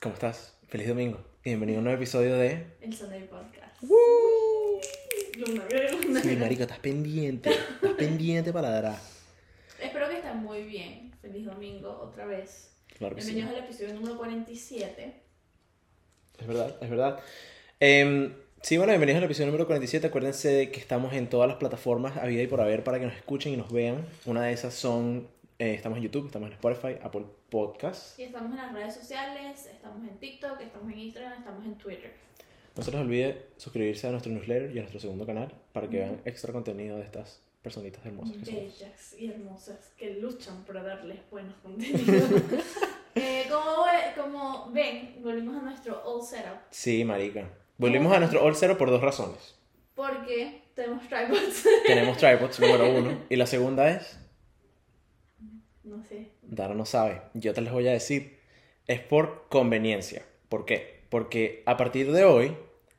¿Cómo estás? Feliz domingo. Y bienvenido a un nuevo episodio de... El Sunday Podcast. ¡Woo! Luna, luna. Sí, marico, estás pendiente. Estás pendiente para dar a... Espero que estén muy bien. Feliz domingo otra vez. Claro que sí. Bienvenidos al episodio número 47. Es verdad, es verdad. Em, sí, bueno, bienvenidos al episodio número 47. Acuérdense de que estamos en todas las plataformas a vida y por haber para que nos escuchen y nos vean. Una de esas son... eh, estamos en YouTube, estamos en Spotify, Apple Podcasts. Y estamos en las redes sociales, estamos en TikTok, estamos en Instagram, estamos en Twitter. No se les olvide suscribirse a nuestro newsletter y a nuestro segundo canal para que vean extra contenido de estas personitas hermosas que. Bellas y hermosas que luchan por darles buenos contenidos. Eh, como, como ven, volvimos a nuestro old setup Sí, marica. Volvimos a nuestro all zero por dos razones. porque tenemos tripods. Tenemos tripods, número uno. Y la segunda es, no sé. Dara no sabe, yo te les voy a decir, es por conveniencia. ¿Por qué? Porque a partir de hoy,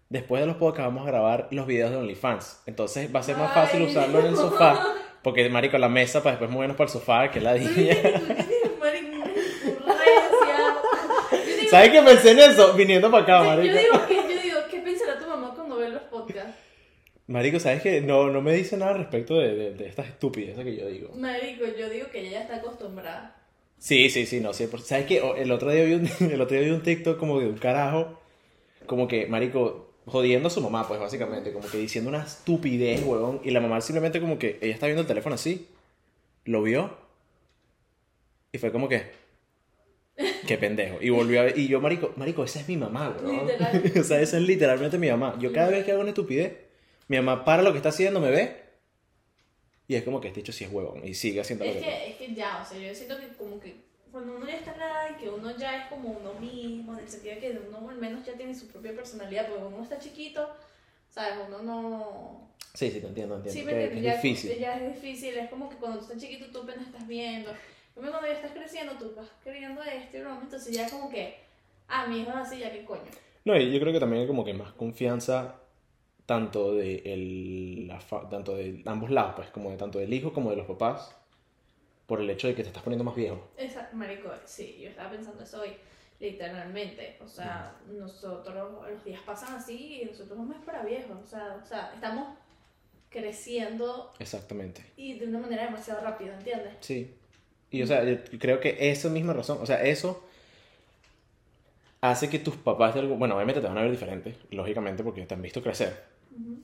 después de los podcasts, vamos a grabar los videos de OnlyFans. Entonces va a ser más fácil usarlo en el sofá. Porque, marico, la mesa para después movernos para el sofá, que es la día. ¿Sabes qué pensé en eso? Viniendo para acá, marico. digo, que, yo digo, ¿qué pensará tu mamá cuando ve los podcasts? Marico, ¿sabes qué? No, no me dice nada respecto de, de, de estas estupideces que yo digo. Marico, yo digo que ella ya está acostumbrada. Sí, sí, sí, no, 100%. ¿Sabes qué? El otro día vi un, el otro día vi un TikTok como de un carajo, como que, marico, jodiendo a su mamá, pues, básicamente, como que diciendo una estupidez, huevón, y la mamá simplemente como que, ella está viendo el teléfono así, lo vio, y fue como que, qué pendejo, y volvió a ver, y yo, marico, marico, esa es mi mamá, huevón. O sea, esa es literalmente mi mamá. Yo cada vez que hago una estupidez, mi mamá para lo que está haciendo, me ve, y es como que este hecho sí es huevón, y sigue haciendo lo Es que... que, es que ya, o sea, yo siento que como que cuando uno ya está en la edad en que uno ya es como uno mismo, en el sentido de que uno al menos ya tiene su propia personalidad, porque uno está chiquito, ¿sabes? Uno no... Sí, sí, te entiendo, entiendo. Sí, que- me que es ya, difícil. Ya es difícil, es como que cuando tú estás chiquito tú apenas estás viendo. Pero cuando ya estás creciendo, tú vas queriendo esto y entonces ya como que, ah, mi hijo es así, ya qué coño. No, y yo creo que también hay como que más confianza tanto de, el, la tanto de ambos lados, pues, como de tanto del hijo como de los papás, por el hecho de que te estás poniendo más viejo. Esa, marico, sí, yo estaba pensando eso hoy, literalmente. O sea, nosotros, los días pasan así y nosotros no es para viejos. O sea, o sea, estamos creciendo Exactamente. y de una manera demasiado rápida, ¿entiendes? Sí. Y o sea, yo creo que esa misma razón, o sea, eso hace que tus papás de algún, bueno, obviamente te van a ver diferente, lógicamente, porque te han visto crecer.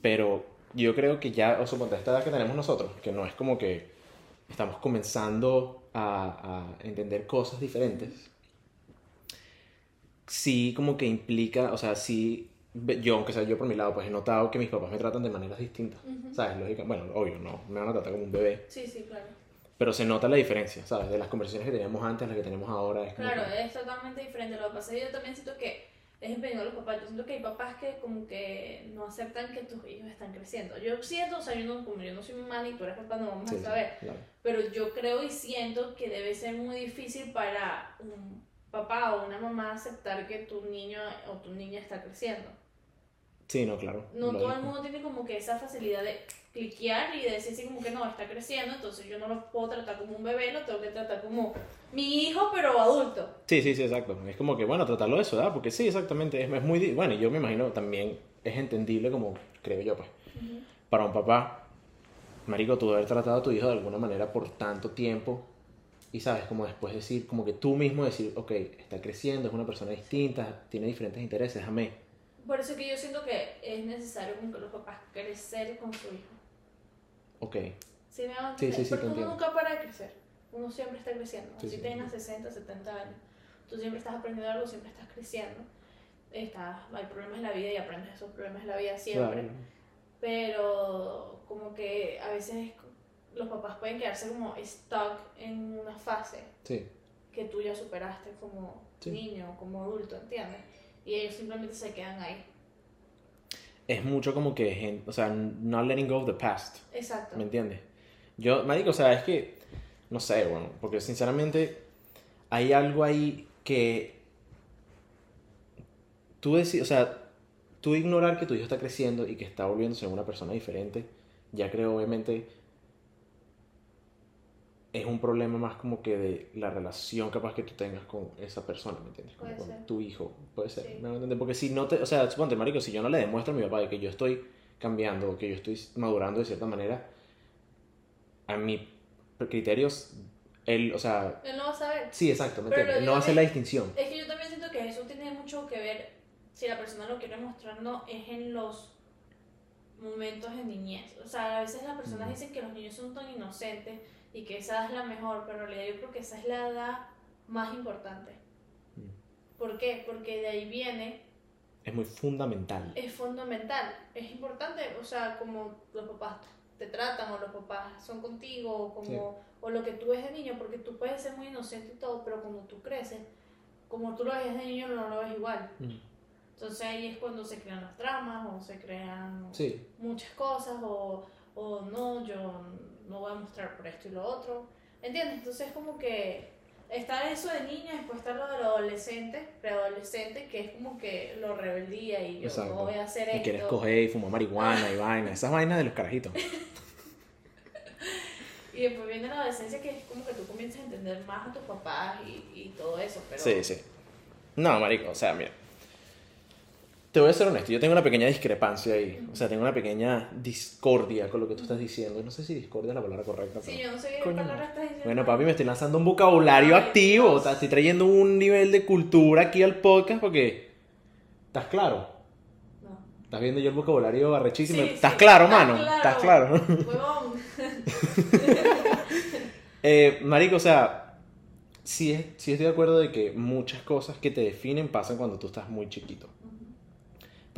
Pero yo creo que ya, o suponte esta edad que tenemos nosotros, que no es como que estamos comenzando a, a entender cosas diferentes, sí como que implica, o sea, sí, yo, aunque sea yo por mi lado, pues he notado que mis papás me tratan de maneras distintas, Ujú. ¿sabes? Lógica, bueno, obvio, no, me van a tratar como un bebé, Sí, sí, claro. pero se nota la diferencia, ¿sabes? De las conversaciones que teníamos antes a las que tenemos ahora. Es Claro, que- es totalmente diferente. Lo que pasa es que yo también siento que es de los papás. Yo siento que hay papás que como que aceptan que tus hijos están creciendo. Yo siento, o sea, yo no, como yo no soy mamá ni tú eres papá, no vamos sí, a saber. claro. Pero yo creo y siento que debe ser muy difícil para un papá o una mamá aceptar que tu niño o tu niña está creciendo. Sí, no, claro. No todo el mundo tiene como que esa facilidad de cliquear y de decir así como que no, está creciendo, entonces yo no lo puedo tratar como un bebé, lo tengo que tratar como mi hijo, pero adulto. Sí, sí, sí, exacto. Es como que, bueno, tratarlo eso, ¿verdad? Porque sí, exactamente. Es, es muy. Bueno, y yo me imagino también es entendible, como creo yo, pues. Para un papá, Marico, tú haber tratado a tu hijo de alguna manera por tanto tiempo. Y sabes, como después decir, como que tú mismo decir, ok, está creciendo, es una persona distinta, tiene diferentes intereses, amé. Por eso que yo siento que es necesario como que los papás crecer con su hijo. Ok. ¿Sí me Sí, sí, sí, Porque uno entiendo. nunca para de crecer. Uno siempre está creciendo. Si sí, tengas 60, 70 años. Tú siempre estás aprendiendo algo, siempre estás creciendo. Estás, hay problemas en la vida y aprendes esos problemas en la vida siempre. Claro. Pero como que a veces los papás pueden quedarse como stuck en una fase Sí. que tú ya superaste como Sí. niño, como adulto, ¿entiendes? Y ellos simplemente se quedan ahí. Es mucho como que, o sea, not letting go of the past. Exacto. ¿Me entiendes? Yo, marico, o sea, es que, no sé, bueno, porque sinceramente hay algo ahí que tú decís, o sea, tú ignorar que tu hijo está creciendo y que está volviéndose una persona diferente, ya creo obviamente es un problema más como que de la relación capaz que tú tengas con esa persona, ¿me entiendes? Como con ser. tu hijo, puede ser. Sí. ¿me entiendes? Porque si no te, o sea, suponte, marico, si yo no le demuestro a mi papá de que yo estoy cambiando, que yo estoy madurando de cierta manera, a mis criterios, él, o sea, Él no va a saber. sí, exacto, ¿me entiendes? No va a hacer la distinción. Es que yo también siento que eso tiene mucho que ver si la persona lo quiere mostrar no es en los momentos de niñez. O sea, a veces las personas dicen que los niños son tan inocentes y que esa edad es la mejor, pero en realidad yo creo que esa es la edad más importante. ¿Por qué? Porque de ahí viene, Es muy fundamental. es fundamental, es importante, o sea, como los papás te tratan o los papás son contigo o como o lo que tú ves de niño, porque tú puedes ser muy inocente y todo, pero cuando tú creces, como tú lo ves de niño no lo ves igual. Mm. Entonces ahí es cuando se crean las tramas o se crean Sí, muchas cosas o, o no, yo no voy a mostrar por esto y lo otro. ¿Entiendes? Entonces como que está eso de niña, después está lo de lo adolescente, preadolescente, que es como que lo rebeldía y yo no voy a hacer y esto. quieres coger y fumar marihuana y vaina, esas vainas de los carajitos. Y después viene la adolescencia que es como que tú comienzas a entender más a tus papás y, y todo eso. Pero Sí, sí. No, marico, o sea, mira. Te voy a ser honesto, yo tengo una pequeña discrepancia ahí. O sea, tengo una pequeña discordia con lo que tú estás diciendo. No sé si discordia es la palabra correcta. Sí, yo no sé qué palabra estás diciendo. Bueno, papi, me estoy lanzando un vocabulario Ay, activo. O sea, estoy trayendo un nivel de cultura aquí al podcast porque... ¿Estás claro? No. ¿Estás viendo yo el vocabulario arrechísimo? Sí, ¿Estás sí, claro, mano? claro. ¿Estás claro? Huevón. Eh, marico, o sea, sí, sí estoy de acuerdo de que muchas cosas que te definen pasan cuando tú estás muy chiquito.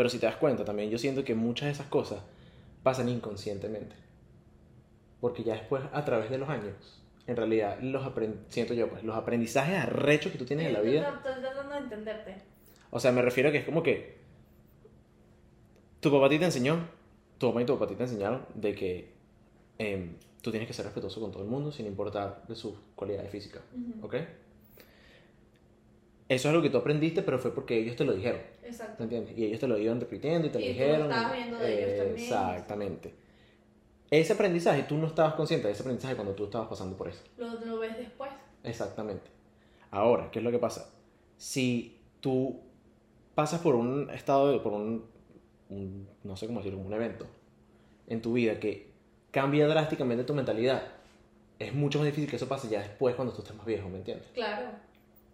Pero si te das cuenta, también yo siento que muchas de esas cosas pasan inconscientemente. Porque ya después, a través de los años, en realidad, los siento yo, pues, los aprendizajes arrechos que tú tienes en la vida. Estoy tratando de entenderte. O sea, me refiero a que es como que tu papá a ti te enseñó, tu mamá y tu papá a ti te enseñaron de que em, tú tienes que ser respetuoso con todo el mundo sin importar de sus cualidades físicas. Ujú. ¿Ok? Eso es lo que tú aprendiste, pero fue porque ellos te lo dijeron. ¿Me Exacto. entiendes? Y ellos te lo iban repitiendo y te lo Y tú lo dijeron. estabas viendo de ellos también. Exactamente. Ese aprendizaje, tú no estabas consciente de ese aprendizaje cuando tú estabas pasando por eso. Lo, lo ves después. Exactamente. Ahora, ¿qué es lo que pasa? Si tú pasas por un estado, de- por un, un- no sé cómo decirlo, un evento en tu vida que cambia drásticamente tu mentalidad, es mucho más difícil que eso pase ya después cuando tú estés más viejo, ¿me entiendes? Claro,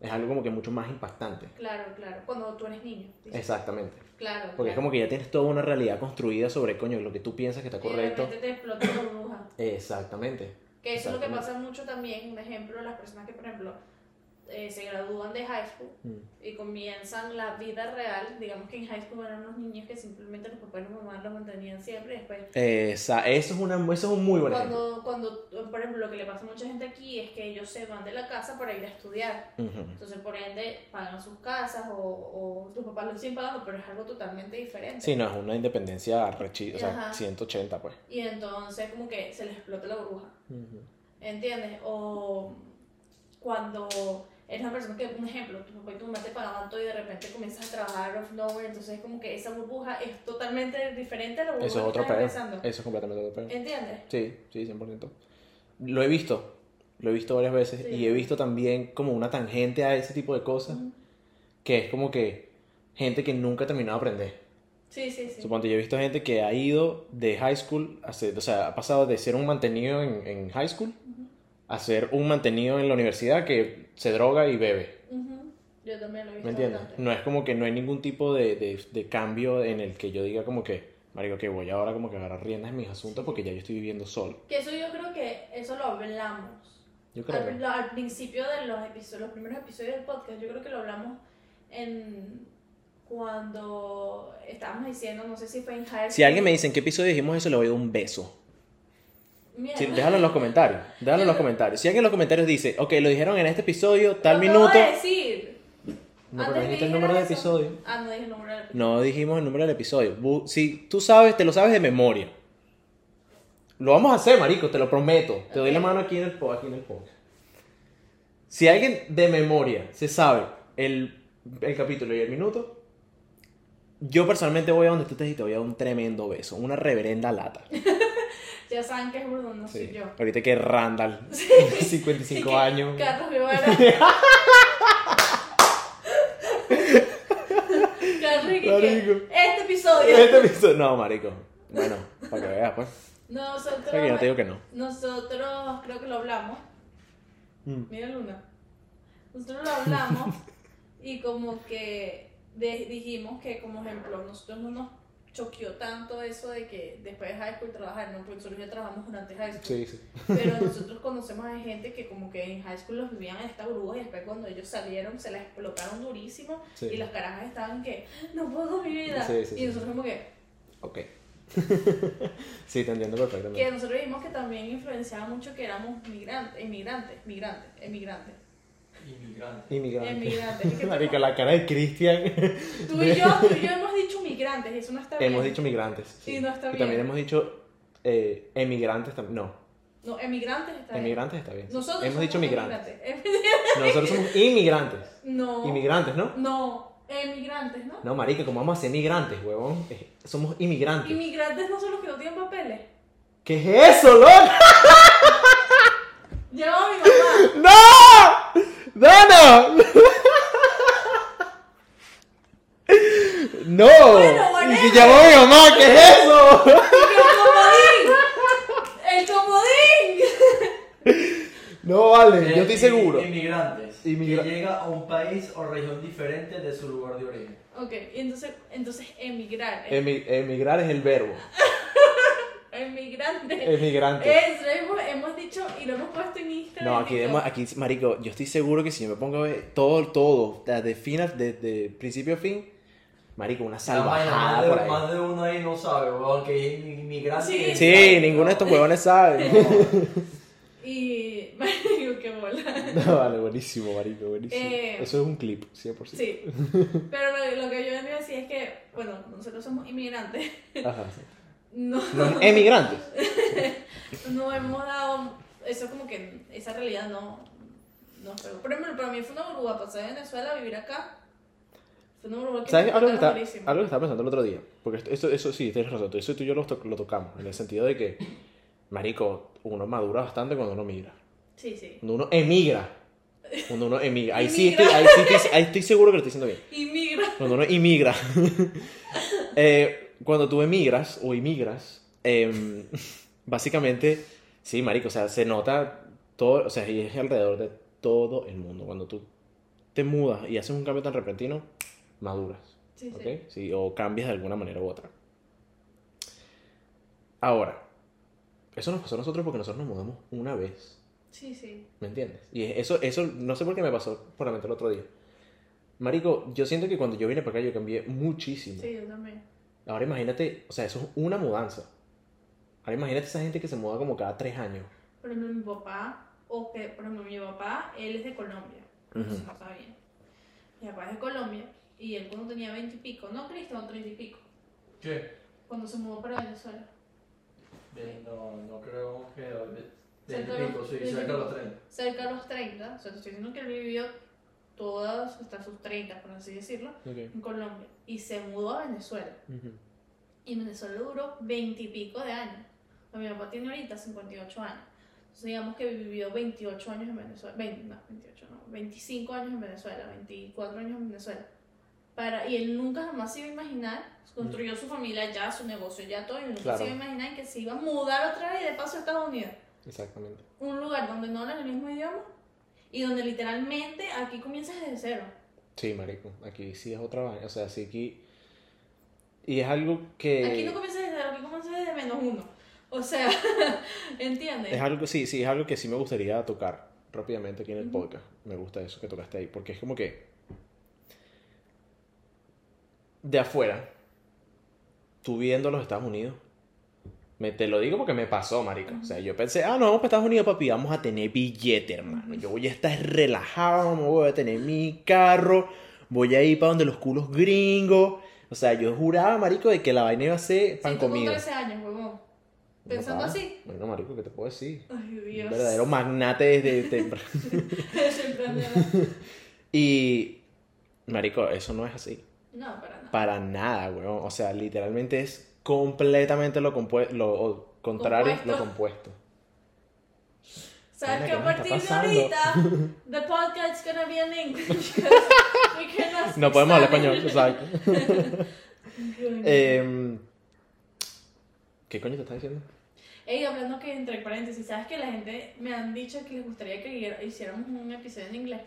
Es algo como que mucho más impactante. claro, claro. Cuando tú eres niño. dices. Exactamente. Claro. Porque es como que ya tienes toda una realidad construida sobre, coño, lo que tú piensas que está Y de correcto. te explota la burbuja. Exactamente. Que eso es lo que pasa mucho también, un ejemplo, las personas que, por ejemplo, eh, se gradúan de high school Mm. y comienzan la vida real, digamos que en high school eran unos niños que simplemente los papás y las mamás los mantenían siempre y después Esa, eso, es una, eso es un muy buen cuando, ejemplo. cuando, por ejemplo, lo que le pasa a mucha gente aquí es que ellos se van de la casa para ir a estudiar. Ujú. Entonces, por ende, pagan sus casas o, o tus papás lo siguen pagando, pero es algo totalmente diferente. Sí, no, es una independencia rechi- o sea, Ajá. 180, pues. Y entonces, como que se les explota la burbuja. Ujú. ¿Entiendes? O cuando eres una persona que, un ejemplo, tu papá y tu mamá te pagaban todo y de repente comienzas a trabajar off nowhere, entonces es como que esa burbuja es totalmente diferente a la burbuja Eso es que otro estás pedo. empezando. Eso es completamente otro pedo. ¿Entiendes? Sí, sí, 100%. Lo he visto. Lo he visto varias veces. Sí. Y he visto también como una tangente a ese tipo de cosas. Ujú. Que es como que gente que nunca ha terminado de aprender. Sí, sí, sí. Suponte, yo he visto gente que ha ido de high school, ser- o sea, ha pasado de ser un mantenido en, en high school a ser un mantenido en la universidad que se droga y bebe. Yo también lo he visto ¿Me entiendes? bastante. No es como que no hay ningún tipo de, de, de cambio en el que yo diga como que, marico, que voy ahora como que a agarrar riendas en mis asuntos porque ya yo estoy viviendo solo. Que eso yo creo que eso lo hablamos. Yo creo Al, que... lo- al principio de los episodios, los primeros episodios del podcast, yo creo que lo hablamos en cuando estábamos diciendo, no sé si fue en high Si alguien me dice en qué episodio dijimos eso, le voy a dar un beso. Sí, déjalo en los comentarios. Déjalo en los comentarios. Si alguien en los comentarios dice, ok, lo dijeron en este episodio, tal Lo minuto. de decir. No, Antes pero dijiste el número de eso. episodio. Ah, no dije el número del episodio. No dijimos el número del episodio. Si tú sabes, te lo sabes de memoria. Lo vamos a hacer, marico, te lo prometo. Te doy la mano aquí en el po- aquí en el podcast. Si alguien de memoria se sabe el, el capítulo y el minuto, yo personalmente voy a donde tú estés y te voy a dar un tremendo beso, una reverenda lata. Ya saben que es Bruno, no soy yo. Ahorita que Randall, 55 Y que años. Carlos Guevara. Carlos y que- Marico. Este episodio. Este episodio- No, marico. Bueno, para que veas, pues. Nosotros, O sea, que yo no te digo que no. nosotros creo que lo hablamos. Mm. Mira Luna. Nosotros lo hablamos y como que de- dijimos que como ejemplo nosotros no nos choqueó tanto eso de que después de high school trabajar, no, porque nosotros ya trabajamos durante high school. Sí, sí. Pero nosotros conocemos a gente que como que en high school los vivían en esta burbuja y después cuando ellos salieron se la explotaron durísimo Sí. y las carajas estaban que no puedo mi vida. Y nosotros como que, Ok. sí, te entiendo que perfectamente. nosotros vimos que también influenciaba mucho que éramos migrantes, inmigrantes, migrantes, emigrantes. Inmigrante. Inmigrante. Emigrantes. Es que Marico, la cara de Cristian. Tú y yo, tú y yo hemos dicho migrantes, eso no está bien. hemos dicho migrantes. sí. Y no está Y también hemos dicho eh, emigrantes también. No, No, emigrantes está bien. emigrantes está bien. Nosotros hemos somos dicho migrantes. Nosotros somos inmigrantes. No. Inmigrantes, ¿no? No, emigrantes, ¿no? No, marica, ¿cómo vamos a ser migrantes, huevón? Somos inmigrantes. Inmigrantes no son los que no tienen papeles. ¿Qué es eso, loca? Llama a mi mamá. ¡No! ¡Dana! ¡No! Bueno, y que llamó a mi mamá, ¿qué es eso? ¡El comodín! ¡El comodín! No, vale, yo Eh, estoy seguro. Inmigrantes. Inmigra- que llega a un país o región diferente de su lugar de origen. Ok, y entonces, entonces emigrar. Emi- emigrar es el verbo. Emigrante. Emigrante. Eso, hemos, hemos dicho y lo hemos puesto en Instagram. No, aquí, demos- aquí, marico, yo estoy seguro que si yo me pongo a ver todo, todo, desde fin, a- desde principio a fin, marico, una salvajada más, por de, ahí. más de uno ahí no sabe, weón, que es inmigrante. Sí. Sí, ninguno de estos huevones sabe. Y. Marico, qué bola. No, vale, buenísimo, marico, buenísimo. Eh, Eso es un clip, 100%. Sí. Pero lo, lo que yo venía a decir es que, bueno, nosotros somos inmigrantes. Ajá, sí. No, Los emigrantes. no hemos dado. Eso, como que esa realidad no. No pegó. Por ejemplo, para mí fue una burbuja pasar de Venezuela a vivir acá. Fue una burbuja que ¿Sabes algo que, está, algo que estaba pensando el otro día? Porque esto, eso, eso sí, tienes razón. Eso tú y yo lo, to- lo tocamos. En el sentido de que, marico, uno madura bastante cuando uno migra. Sí, sí. Cuando uno emigra. Cuando uno emigra. Ahí sí, estoy, ahí, sí estoy, ahí estoy seguro que lo estoy diciendo bien. Inmigra. Cuando uno inmigra. Eh, cuando tú emigras o inmigras, em, básicamente, sí, marico, o sea, se nota todo, o sea, y es alrededor de todo el mundo. Cuando tú te mudas y haces un cambio tan repentino, maduras. Sí. Sí, o cambias de alguna manera u otra. Ahora, eso nos pasó a nosotros porque nosotros nos mudamos una vez. Sí, sí. ¿Me entiendes? Y eso, eso no sé por qué me pasó por la mente el otro día. Marico, yo siento que cuando yo vine para acá yo cambié muchísimo. Sí, yo también. Ahora imagínate, o sea, eso es una mudanza. Ahora imagínate esa gente que se muda como cada tres años. Por ejemplo, mi papá, o que, por ejemplo, mi papá, él es de Colombia. Ujú. Eso no está bien. Mi papá es de Colombia y él cuando tenía 20 y pico, no Cristian, 30 y pico, ¿Qué? cuando se mudó para Venezuela. Bien, no, no creo que. Cerca de los- sí, cerca de los 30. Cerca de los 30, o sea, te estoy diciendo que él vivió todas hasta sus 30, por así decirlo, en Colombia y se mudó a Venezuela. Ujú. Y en Venezuela duró 20 y pico de años. Mi papá tiene ahorita 58 años. Entonces digamos que vivió 28 años en Venezuela. 20, no, 28 no. 25 años en Venezuela, 24 años en Venezuela. Para, y él nunca jamás se iba a imaginar, construyó su familia ya, su negocio ya, todo, y nunca Claro. se iba a imaginar que se iba a mudar otra vez y de paso a Estados Unidos. Exactamente. Un lugar donde no hablan el mismo idioma y donde literalmente aquí comienzas desde cero. Sí, marico, aquí sí es otra vaina. O sea, sí aquí... Y es algo que... Aquí no comienzas desde cero, aquí comienzas desde menos uno. O sea, ¿entiendes? Es algo, sí, sí, es algo que sí me gustaría tocar rápidamente aquí en el Ujú. podcast. Me gusta eso que tocaste ahí, porque es como que de afuera, tú viendo los Estados Unidos, me, te lo digo porque me pasó, marico. O sea, yo pensé, ah, no, vamos para Estados Unidos, papi, vamos a tener billete, hermano. Yo voy a estar relajado, me voy a tener mi carro, voy a ir para donde los culos gringos. O sea, yo juraba, marico, de que la vaina iba a ser pan Sí, comido. 13 años, huevón. Pensando así. Bueno, marico, ¿qué te puedo decir? Ay, Un Dios. verdadero magnate desde temprano. Y, marico, eso no es así. No, para nada. Para nada, weón. O sea, literalmente es completamente lo, lo o- Contrario, Compuesto. lo compuesto. ¿Sabes Mira, que a ¿qué nos está partir de ahorita, the podcast is gonna be in English? we cannot No podemos hablar español, exacto. Em, ¿Qué coño te estás diciendo? Ey, hablando que entre paréntesis, ¿sabes que la gente me han dicho que les gustaría que hiciéramos un episodio en inglés?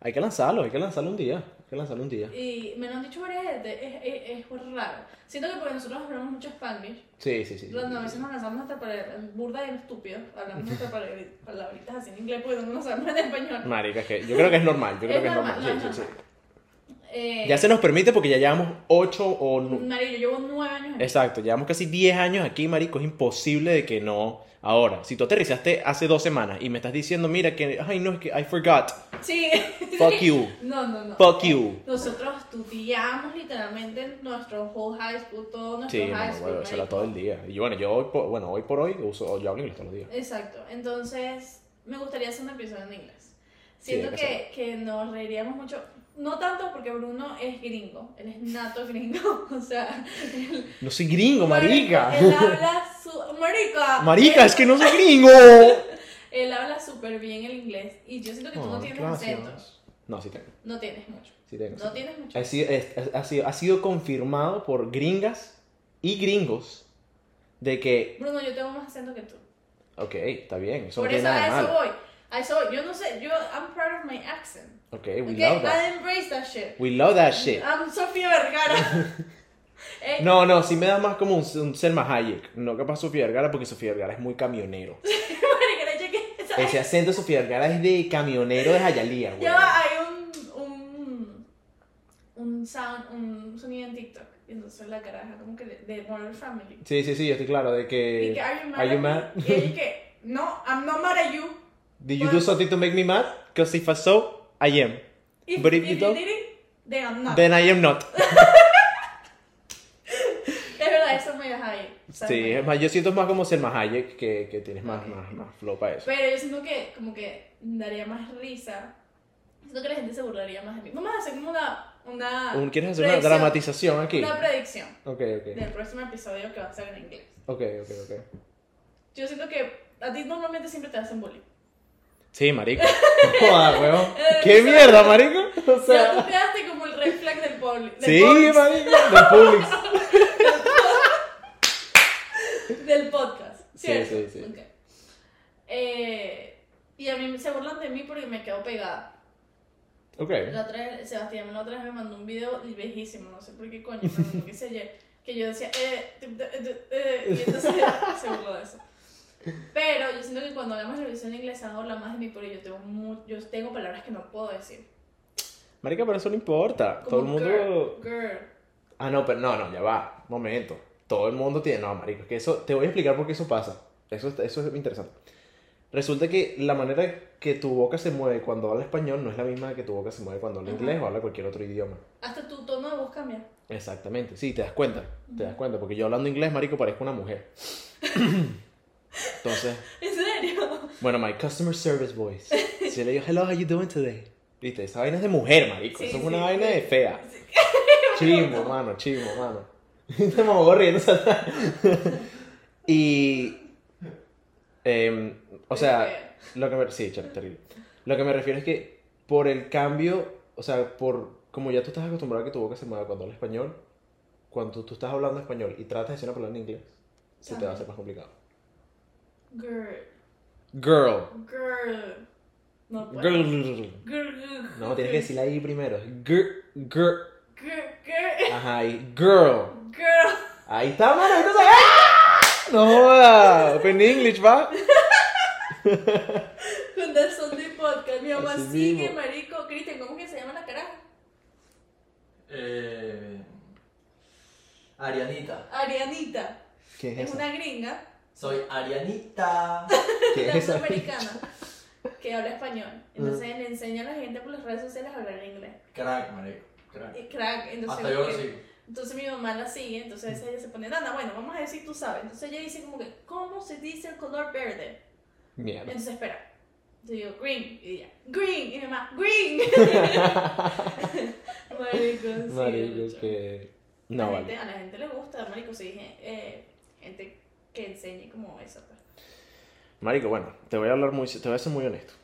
Hay que lanzarlo, hay que lanzarlo un día. Hay que lanzarlo un día. Y me lo han dicho varias veces, es, es, es raro. Siento que porque nosotros hablamos mucho Spanish, Sí, sí, sí. sí, cuando a sí, veces sí. nos lanzamos hasta para burda y estúpido, hablamos nuestras palabri- palabritas así en inglés porque no nos sabemos en español. Marica, es que yo creo que es normal. Yo creo Es que es normal, normal. no, Sí, es sí, sí. Eh, Ya se nos permite porque ya llevamos 8 o. Mario, yo llevo nueve años aquí. Exacto, llevamos casi 10 años aquí, marico. Es imposible de que no. Ahora, si tú aterrizaste hace dos semanas y me estás diciendo, mira, que. Ay, no, es que I forgot. Sí. Fuck you. No, no, no. Fuck you. Nosotros estudiamos literalmente nuestro whole high school, todo nuestro Sí, high school. bueno, eso era marico. todo el día. Y bueno, yo hoy por, bueno, hoy por hoy uso, yo hablo inglés todos los días. Exacto. Entonces, me gustaría hacer un episodio en inglés. Sí, Siento que que, que nos reiríamos mucho. No tanto porque Bruno es gringo. Él es nato gringo. O sea, él, No soy gringo, marica. Él habla su. Marica. Marica, él- es que no soy gringo. Él habla súper bien el inglés. Y yo siento que tú no Oh, tienes gracias. acento. No, sí tengo. No tienes mucho. Sí tengo. No tienes mucho. Ha sido, ha, sido, ha sido confirmado por gringas y gringos de que, Bruno, yo tengo más acento que tú. ok, está bien, eso Por no eso a eso voy. Eso voy. Yo no sé. Yo, I'm proud of my accent. Ok, we Okay, love that. I embrace that shit. We love that shit. I'm Sofía Vergara. Eh, No, no, sí me da más como un, un Selma Hayek. No capaz Sofía Vergara porque Sofía Vergara es muy camionero. Ese acento de Sofía Vergara es de camionero de Jayalía, güey. Ya hay un, un, un sound, un sonido en TikTok. Y entonces la caraja como que de, de Modern Family. Sí, sí, sí, yo estoy claro de Y que... que, are you mad? Are you mad? me?" Y ella que, no, I'm not mad at you. Did you do something to make me mad? Because if I so, I am. If, But if if you you don't, did it, then I'm not. Then I am not. Es verdad, eso me deja ahí. ¿sabes? Sí, es más, yo siento más como Selma Hayek que, que tienes más, más, más flow para eso. Pero yo siento que como que daría más risa. Siento que la gente se burlaría más de mí. Vamos a hacer como una... una Un- ¿Quieres hacer una dramatización aquí? Una predicción Ok, ok. del próximo episodio que va a ser en inglés. Ok, ok, ok. Yo siento que a ti normalmente siempre te hacen bullying. Sí, marico. Joder, weón. ¿Qué mierda, marico? O sea, tú sea... quedaste como el red flag del del Sí, Publix, marico. Del Publix. Del podcast. Sí, ¿cierto? sí, sí. Eh, y a mí se burlan de mí porque me quedo pegada. Ok. La otra vez, Sebastián la otra vez me mandó un video viejísimo, no sé por qué coño, pero sé ayer, que yo decía, eh, t- eh, y entonces se burló de eso. Pero yo siento que cuando hablamos de revisión inglesa habla más de mí porque yo tengo, mu- yo tengo palabras que no puedo decir. Marica, pero eso no importa. Como Todo el mundo... Girl, girl. Ah, no, pero no, no, ya va. Momento. Todo el mundo tiene... No, marico, es que eso... Te voy a explicar por qué eso pasa. Eso, es- eso es interesante. Resulta que la manera que tu boca se mueve cuando habla español no es la misma que tu boca se mueve cuando habla Ajá. inglés o habla cualquier otro idioma. Hasta tu tono de voz cambia. Exactamente, sí, te das cuenta, te das cuenta, porque yo hablando inglés, marico, parezco una mujer. Entonces, ¿En serio? bueno, my customer service voice. Si le digo, hello, how you doing today? Viste, esa vaina es de mujer, marico, Sí, eso es sí, una sí. vaina de fea. Sí. Chimbo, mano, chimbo, mano. Te me riendo. y, em, o sea, lo que me, sí, terrible. Lo que me refiero es que por el cambio, o sea, por como ya tú estás acostumbrado a que tu boca se mueva cuando hablas español, cuando tú estás hablando español y tratas de decir una palabra en inglés, se te va a hacer más complicado. Girl, Girl. girl. No puedo. Girl. Girl, girl. No, tienes que decirla ahí primero. Girl. Girl. Girl, girl. Ajá, y girl. Girl. Ahí está, mano. ahí está. ¡Ah! No joda. Open English, va. Con el son de podcast. Mi mamá Así sigue, mismo. marico. Cristian, ¿cómo que se llama la caraja? Eh, Arianita. Arianita. ¿Quién es Es esa? una gringa Soy Arianita. ¿Quién es esa? latinoamericana que habla español. Entonces le enseña a la gente por las redes sociales a hablar inglés. Crack, marico. Crack. Y crack, entonces. Hasta yo lo que- sigo. Entonces mi mamá la sigue, entonces ella se pone, Nana, bueno, vamos a decir tú sabes. Entonces ella dice como que, ¿cómo se dice el color verde? Mierda. Entonces espera. Entonces digo, green. Y ella, green. Y mi mamá, green. marico, sí, Marico, que. No, la vale. gente- A la gente le gusta, marico, sí, eh, gente que enseñe como eso. Pues. Marico, bueno, te voy a hablar muy, te voy a ser muy honesto.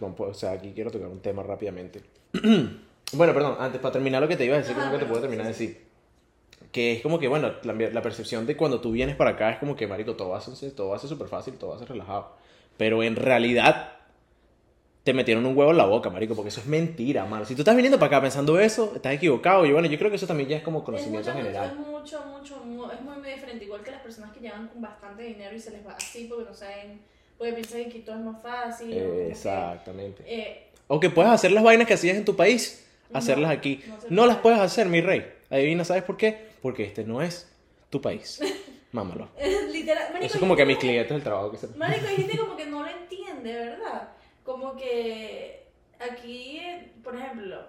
O sea, aquí quiero tocar un tema rápidamente. bueno, perdón, antes, para terminar lo que te iba a decir, creo que te puedo terminar de sí, decir. Que es como que, bueno, la, la percepción de cuando tú vienes para acá es como que, marico, todo va a ser, todo va a ser súper fácil, todo va a ser relajado. Pero en realidad, te metieron un huevo en la boca, marico, porque eso es mentira, mano. Si tú estás viniendo para acá pensando eso, estás equivocado. Y bueno, yo creo que eso también ya es como conocimiento es mucho, general. Es mucho, mucho, mu- es muy, muy diferente. Igual que las personas que llegan con bastante dinero y se les va así porque no saben, porque piensan que todo es más fácil. o como que, Exactamente. eh, O que puedes hacer las vainas que hacías en tu país, No, hacerlas aquí. no No las puede. puedes hacer, mi rey. Adivina, ¿sabes por qué? Porque este no es tu país. Mámalo. literal, marico, Eso es como que a mis clientes del trabajo que se... Marico, hay gente como que no lo entiende, ¿verdad? Como que aquí, por ejemplo,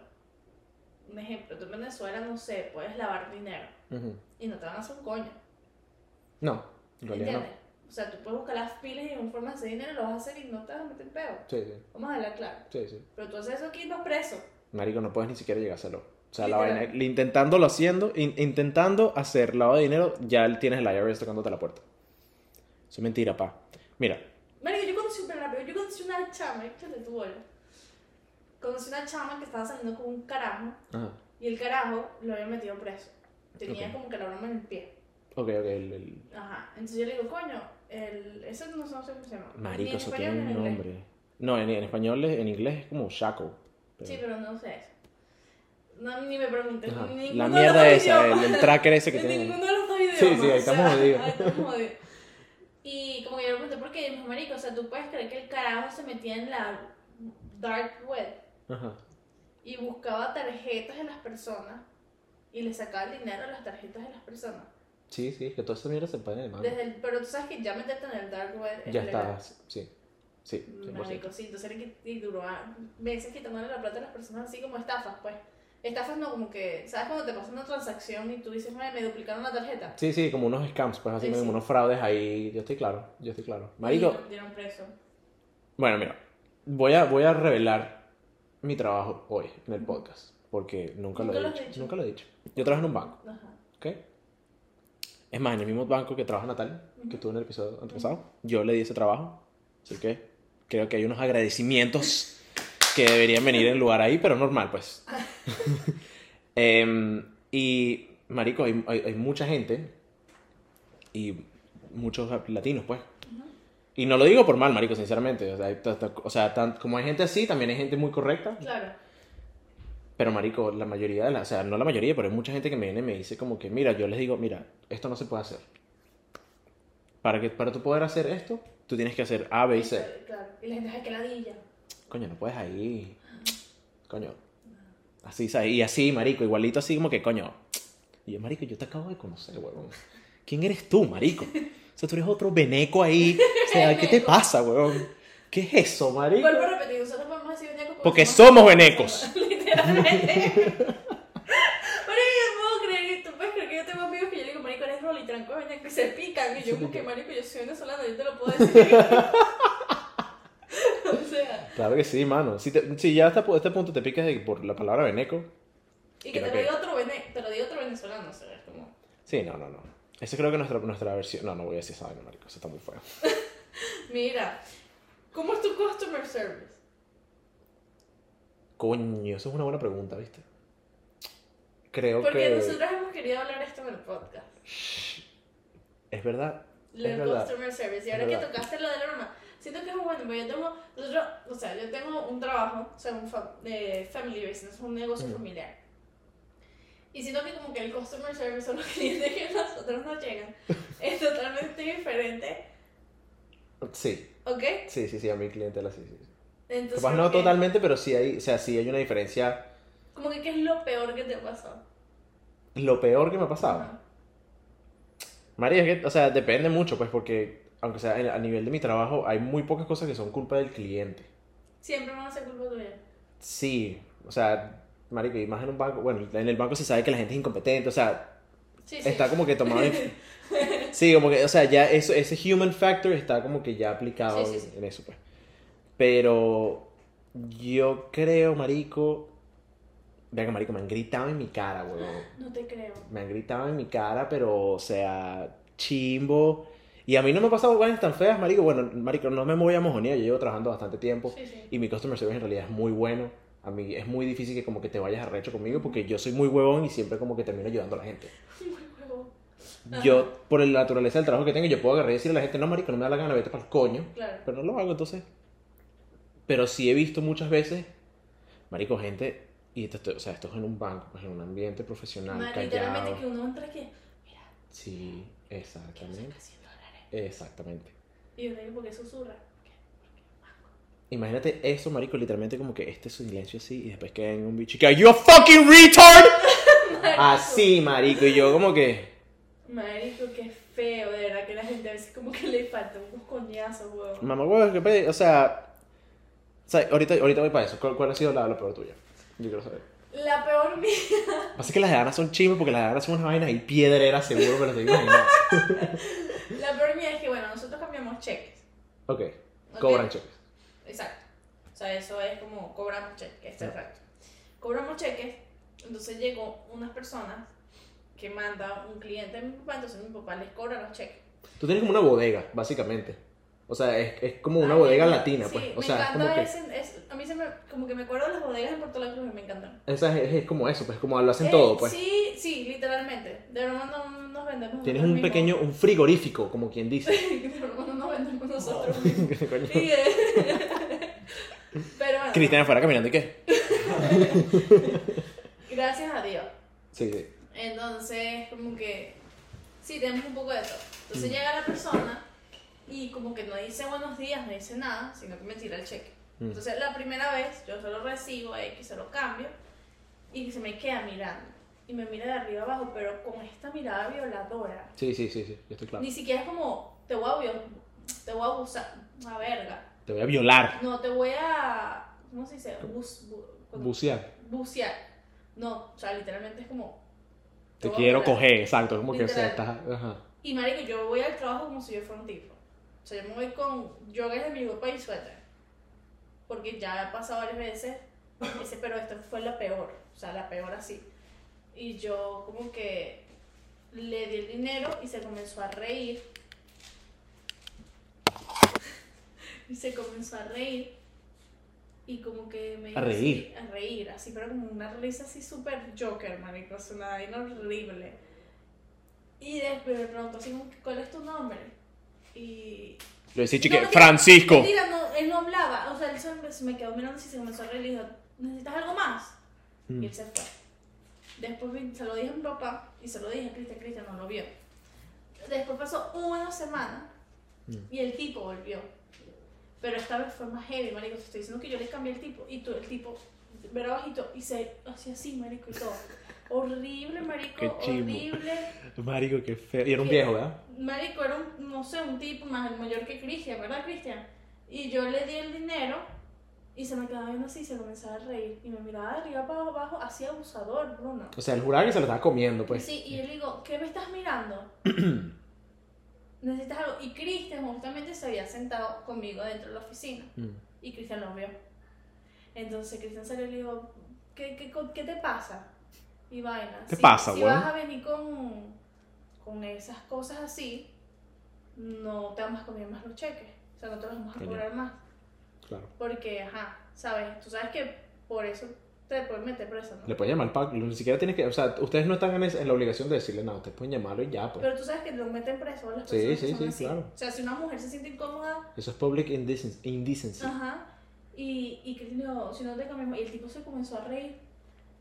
un ejemplo, tú en Venezuela, no sé, puedes lavar dinero Ujú. y no te van a hacer un coño. No, en realidad ¿Entiendes? O sea, tú puedes buscar las pilas y un forma de hacer dinero, lo vas a hacer y no te vas a meter en peo. no. Sí, sí, Vamos a hablar claro. sí, sí. Pero tú haces eso aquí y vas preso. Marico, no puedes ni siquiera llegar a hacerlo. O sea, la vaina, intentándolo haciendo, in- intentando hacer lavado de dinero, ya tienes el IRS tocándote la puerta. Eso es mentira, pa. Mira, Marico, yo conocí un rápido, yo conocí una chama, échale tu bola. Conocí una chama que estaba saliendo con un carajo ajá. y el carajo lo había metido preso. Tenía Ok. como que la broma en el pie. Ok, ok, el, el- Ajá. Entonces yo le digo, coño, el... eso no, sé cómo se llama. Marico, eso tiene un inglés. nombre. No, en, en español, es- en inglés es como shackle. pero- Sí, pero no sé eso. No, ni me preguntes. Ni La mierda esa, el, el tracker ese que En tiene. ninguno de los dos idiomas. Sí, sí, ahí estamos sea, jodidos. ahí estamos jodidos. Y como que yo le pregunté, ¿por qué? Y me dijo, marico, o sea, tú puedes creer que el carajo se metía en la dark web Ajá. y buscaba tarjetas de las personas y le sacaba el dinero a las tarjetas de las personas. Sí, sí, que toda esa mierda se puede en. Desde el, pero tú sabes que ya meterte en el dark web es Ya legal. está, sí. Sí, 100%. Marico, sí, entonces era que y duró meses quitándole la plata a las personas así como estafas, pues. Estafas no, como que, ¿sabes cuando te pasa una transacción y tú dices, "Ay, me duplicaron la tarjeta? Sí, sí, como unos scams, pues así Sí, como sí. unos fraudes ahí. Yo estoy claro, yo estoy claro. Y Marico, lo dieron preso. bueno, mira, voy a, voy a revelar mi trabajo hoy en el podcast, porque nunca, Nunca lo he dicho, dicho. Nunca lo he dicho. Yo trabajo en un banco, Ajá. ¿ok? Es más, en el mismo banco que trabaja Natal, que tuve en el episodio antepasado, yo le di ese trabajo, así que creo que hay unos agradecimientos que deberían venir en lugar ahí, pero normal, pues. Em, y, marico, hay, hay, hay mucha gente y muchos latinos, pues. Y no lo digo por mal, marico, sinceramente. O sea, hay o sea, tan- como hay gente así, también hay gente muy correcta. Claro. Pero, marico, la mayoría de la... O sea, no la mayoría, pero hay mucha gente que me viene y me dice como que, mira, yo les digo, mira, esto no se puede hacer. Para, que, para tú poder hacer esto, tú tienes que hacer A, B y C. Claro. Y la gente es que ladilla. Coño, no puedes ahí. Coño. Así, ¿sabes? Y así, marico, igualito así como que, coño. Y yo, marico, yo te acabo de conocer, huevón. ¿Quién eres tú, marico? O sea, tú eres otro veneco ahí. O sea, ¿qué te pasa, huevón? ¿Qué es eso, marico? Vuelvo a repetir, nosotros podemos decir veneco Porque somos venecos. Literalmente. Marico, yo puedo creer que tú puedes creer que yo tengo amigos que yo le digo, marico, eres rolitranco veneco y se pican. Y yo, como que marico, yo soy venezolano, yo te lo puedo decir. Claro que sí, mano. Si, te- si ya hasta este punto te picas de- por la palabra veneco. y que te lo que- diga otro, vene te lo diga otro venezolano, o sea, es como... Sí, no, no, no. Esa creo que nuestra, nuestra versión... No, no voy a decir esa vaina, marico. Eso está muy feo. Mira, ¿cómo es tu customer service? Coño, eso es una buena pregunta, ¿viste? Creo Porque que... nosotros hemos querido hablar esto en el podcast. Es verdad. Lo del customer service. Y ahora que tocaste lo de la broma, siento que es bueno, porque yo tengo, nosotros, o sea, yo tengo un trabajo, o sea, un fa- de family business, un negocio Ujú. familiar. Y siento que como que el customer service o los clientes que a nosotros nos llegan es totalmente diferente, Sí, ¿ok? sí, sí, sí, a mi clientela sí, sí. sí. Entonces, Capaz no que- totalmente, pero sí hay, o sea, sí hay una diferencia. Como que, ¿qué es lo peor que te ha pasado? Lo peor que me ha pasado. Ajá. María, es que, o sea, depende mucho, pues, porque, aunque sea a nivel de mi trabajo, hay muy pocas cosas que son culpa del cliente. Siempre van a ser culpa tuya. Sí, o sea, marico, y más en un banco, bueno, en el banco se sabe que la gente es incompetente, o sea, Sí, sí. está como que tomado en... Sí, como que, o sea, ya eso, ese human factor está como que ya aplicado sí. en eso, pues. Pero yo creo, marico, Venga, marico, me han gritado en mi cara, weón. No te creo. Me han gritado en mi cara, pero, o sea, chimbo. Y a mí no me ha pasado vainas tan feas, marico. Bueno, marico, no me voy a mojonear, yo llevo trabajando bastante tiempo. Sí, sí. Y mi customer service en realidad es muy bueno. A mí es muy difícil que como que te vayas arrecho conmigo porque yo soy muy huevón y siempre como que termino ayudando a la gente. Muy. Yo, por la naturaleza del trabajo que tengo, yo puedo agarrar y decirle a la gente, no, marico, no me da la gana, vete para el coño. Claro. Pero no lo hago entonces. Pero sí he visto muchas veces, marico, gente, y esto, o sea, esto es en un banco, pues en un ambiente profesional, Ma- Literalmente callado. que uno entra que, mira, Sí, ¿qué exactamente. Saca 100 dólares? Exactamente. Y uno dice, ¿por qué susurra? ¿Qué? Imagínate eso, marico, literalmente como que este silencio así y después queda en un bicho y que, you a fucking retard. Así, marico, y yo como que, Marico, qué feo, de verdad que la gente a veces como que le faltan unos coñazos, weón. mamá, huevo, que pe- o sea, o sea, ahorita, ahorita voy para eso. ¿Cuál, cuál ha sido la, la peor tuya? Yo quiero saber. La peor mía. Pasa que las de Ana son chimbas porque las de Ana son unas vainas y piedreras, seguro, pero te imaginas. La peor mía es que, bueno, cheques. Ok, ¿ok? cobran cheques. Exacto. O sea, eso es como cobramos cheques, está exacto. Cobramos cheques, entonces llegó unas personas que manda un cliente a mi papá, entonces mi papá les cobra los cheques. Tú tienes como una bodega, básicamente. O sea, es, es como una Ay, bodega me- latina, sí, pues. O me sea, encanta como que. ese, es- a mí se me, como que me acuerdo de las bodegas en Puerto La Cruz me encantan. Esa es, es como eso, pues como lo hacen Eh, todo, pues. Sí, sí, literalmente. De verdad no nos vendemos Tienes nosotros un mismos. pequeño, un frigorífico, como quien dice. De verdad no nos vendemos nosotros mismos. Eh, Pero bueno, Cristiana fuera caminando y qué. gracias a Dios. Sí, sí. Entonces, como que sí, tenemos un poco de todo. Entonces Mm. llega la persona y como que no dice buenos días, no dice nada, sino que me tira el cheque. Mm. Entonces la primera vez yo se lo recibo, X se lo cambio y se me queda mirando. Y me mira de arriba abajo, pero con esta mirada violadora. Sí, sí, sí, sí, yo estoy claro. Ni siquiera es como, te voy a, te voy a abusar, a verga. Te voy a violar. No, te voy a, ¿cómo se dice? Bus, bu- Bucear. bucear. No, o sea, literalmente es como... Te a quiero coger, exacto. Como que, o sea, estás. Ajá. Y marico, yo voy al trabajo como si yo fuera un tipo. O sea, yo me voy con joggers de mi ropa y suéter. Porque ya ha pasado varias veces. Ese, pero esta fue la peor. O sea, la peor así. Y yo como que le di el dinero y se comenzó a reír. Y se comenzó a reír. Y como que me ¿A reír? así, a reír, así, pero como una risa así súper joker, marico. Sea, una vaina horrible. Y después me preguntó así como, ¿cuál es tu nombre? Y... Le decía, No, chique, mentira, Francisco. Mentira, no, él no hablaba. O sea, él se, se me quedó mirando así, se comenzó a reír y dijo, ¿necesitas algo más? Mm. Y él se fue. Después se lo dije a mi papá y se lo dije a Cristian, Cristian no lo vio. Después pasó una semana Mm. y el tipo volvió. Pero esta vez fue más heavy, marico. Te estoy diciendo que yo le cambié el tipo y tú, el tipo, ver bajito y se hacía así, marico, y todo. Horrible, marico, Qué chimbo. horrible. Marico, qué feo. Y era un viejo, ¿verdad? Marico era un, no sé, un tipo más mayor que Cristian, ¿verdad, Cristian? Y yo le di el dinero y se me quedaba viendo así y se comenzaba a reír. Y me miraba de arriba para abajo, así abusador, Bruno. O sea, el jurado que se lo estaba comiendo, pues. Sí, y yo le digo, ¿qué me estás mirando? ¿Necesitas algo? Y Cristian justamente se había sentado conmigo dentro de la oficina. Mm. Y Cristian lo vio. Entonces Cristian salió y le digo, ¿qué, qué, qué te pasa? Y vaina. ¿Qué Si- pasa, Si vas a venir con, con esas cosas así, no te vamos a comer más los cheques. O sea, no te los vamos a cobrar más. Claro. Porque, ajá, ¿sabes? Tú sabes que por eso te pueden meter preso, ¿no? Le pueden llamar para. Ni siquiera tienes que. O sea, ustedes no están en, es- en la obligación de decirle nada. Ustedes pueden llamarlo y ya, pues. Pero tú sabes que lo meten preso a las Sí, personas sí, que sí, así. claro. O sea, si una mujer se siente incómoda, Eso es public indecen- indecency. Ajá. Y, y Cristian dijo, si no te cambiamos. Y el tipo se comenzó a reír.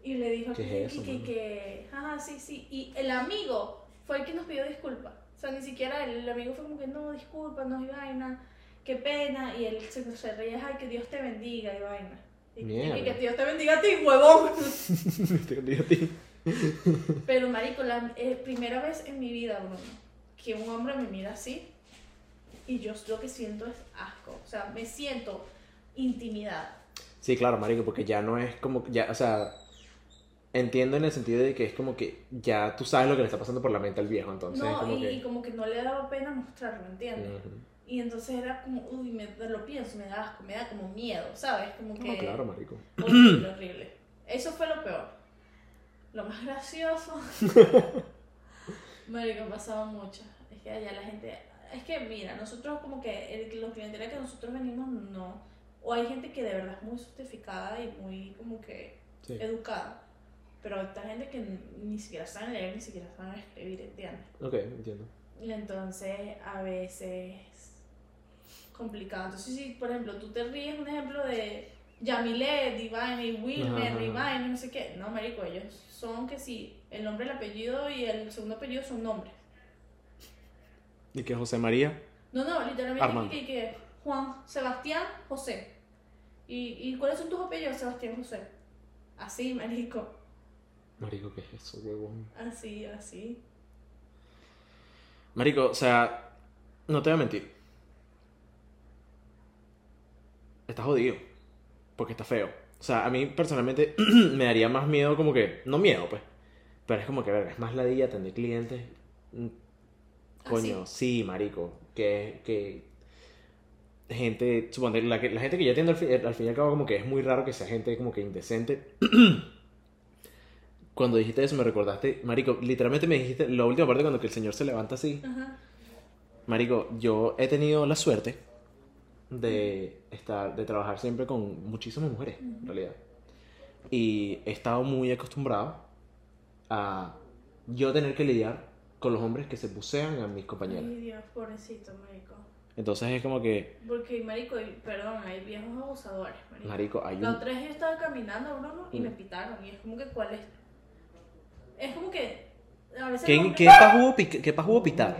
Y le dijo a ¿Qué es eso, que, que, ajá, sí, sí. Y el amigo fue el que nos pidió disculpas. O sea, ni siquiera él. El amigo fue como que, no, disculpa, no hay vaina. Qué pena. Y él se, se reía, ay, que Dios te bendiga y vaina. Y, que Dios te bendiga a ti, huevón. Te digo a ti. Pero, marico, la eh, primera vez en mi vida, Bruno, que un hombre me mira así. Y yo lo que siento es asco. O sea, me siento intimidad. Sí, claro, marico, porque ya no es como. ya O sea. Entiendo en el sentido de que es como que ya tú sabes lo que le está pasando por la mente al viejo, entonces es No, como y, que. y como que no le daba pena mostrarlo, ¿entiendes? Ujú. Y entonces era como, uy, me, lo pienso, me da asco, me da como miedo, ¿sabes? Como que... No, claro, marico. Horrible, horrible. Eso fue lo peor. Lo más gracioso... Marico, han pasado muchas. Es que allá la gente... Es que mira, nosotros como que el, los clientes que nosotros venimos no... O hay gente que de verdad es muy justificada y muy como que Sí. educada. Pero esta gente que ni siquiera saben leer, ni siquiera saben escribir, ¿entiendes? Ok, entiendo. Y entonces a veces complicado. Entonces, si por ejemplo tú te ríes, un ejemplo de Yamile, Divine Wilmer. Divine, no sé qué. No, marico, ellos son que sí, el nombre, el apellido y el segundo apellido son nombres. ¿Y que José María? No, no, literalmente que, que Juan, Sebastián, José. ¿Y, ¿Y cuáles son tus apellidos, Sebastián, José? Así, marico. Marico, ¿qué es eso, huevón? Así, así. Marico, o sea, no te voy a mentir. Está jodido. Porque está feo. O sea, a mí personalmente me daría más miedo como que... No miedo, pues. Pero es como que, verga, es más ladilla atender clientes. Mm, Coño, sí, marico. Que... que gente, suponte, la, que- la gente que yo atiendo al, fin- al fin y al cabo como que es muy raro que sea gente como que indecente. Cuando dijiste eso me recordaste, marico, literalmente me dijiste la última parte cuando que el señor se levanta así. Ajá. Marico, yo he tenido la suerte de estar, de trabajar siempre con muchísimas mujeres, en realidad. Y he estado muy acostumbrado a yo tener que lidiar con los hombres que se bucean a mis compañeras. Ay, Dios, pobrecito, marico. Entonces es como que, Porque, marico, perdón, hay viejos abusadores, marico. marico, hay La un... otra vez yo estaba caminando, Bruno, y me Mm. pitaron. Y es como que, ¿cuál es? Es como que. A veces. ¿Qué, qué hubo pic- qué pa' hubo pitar?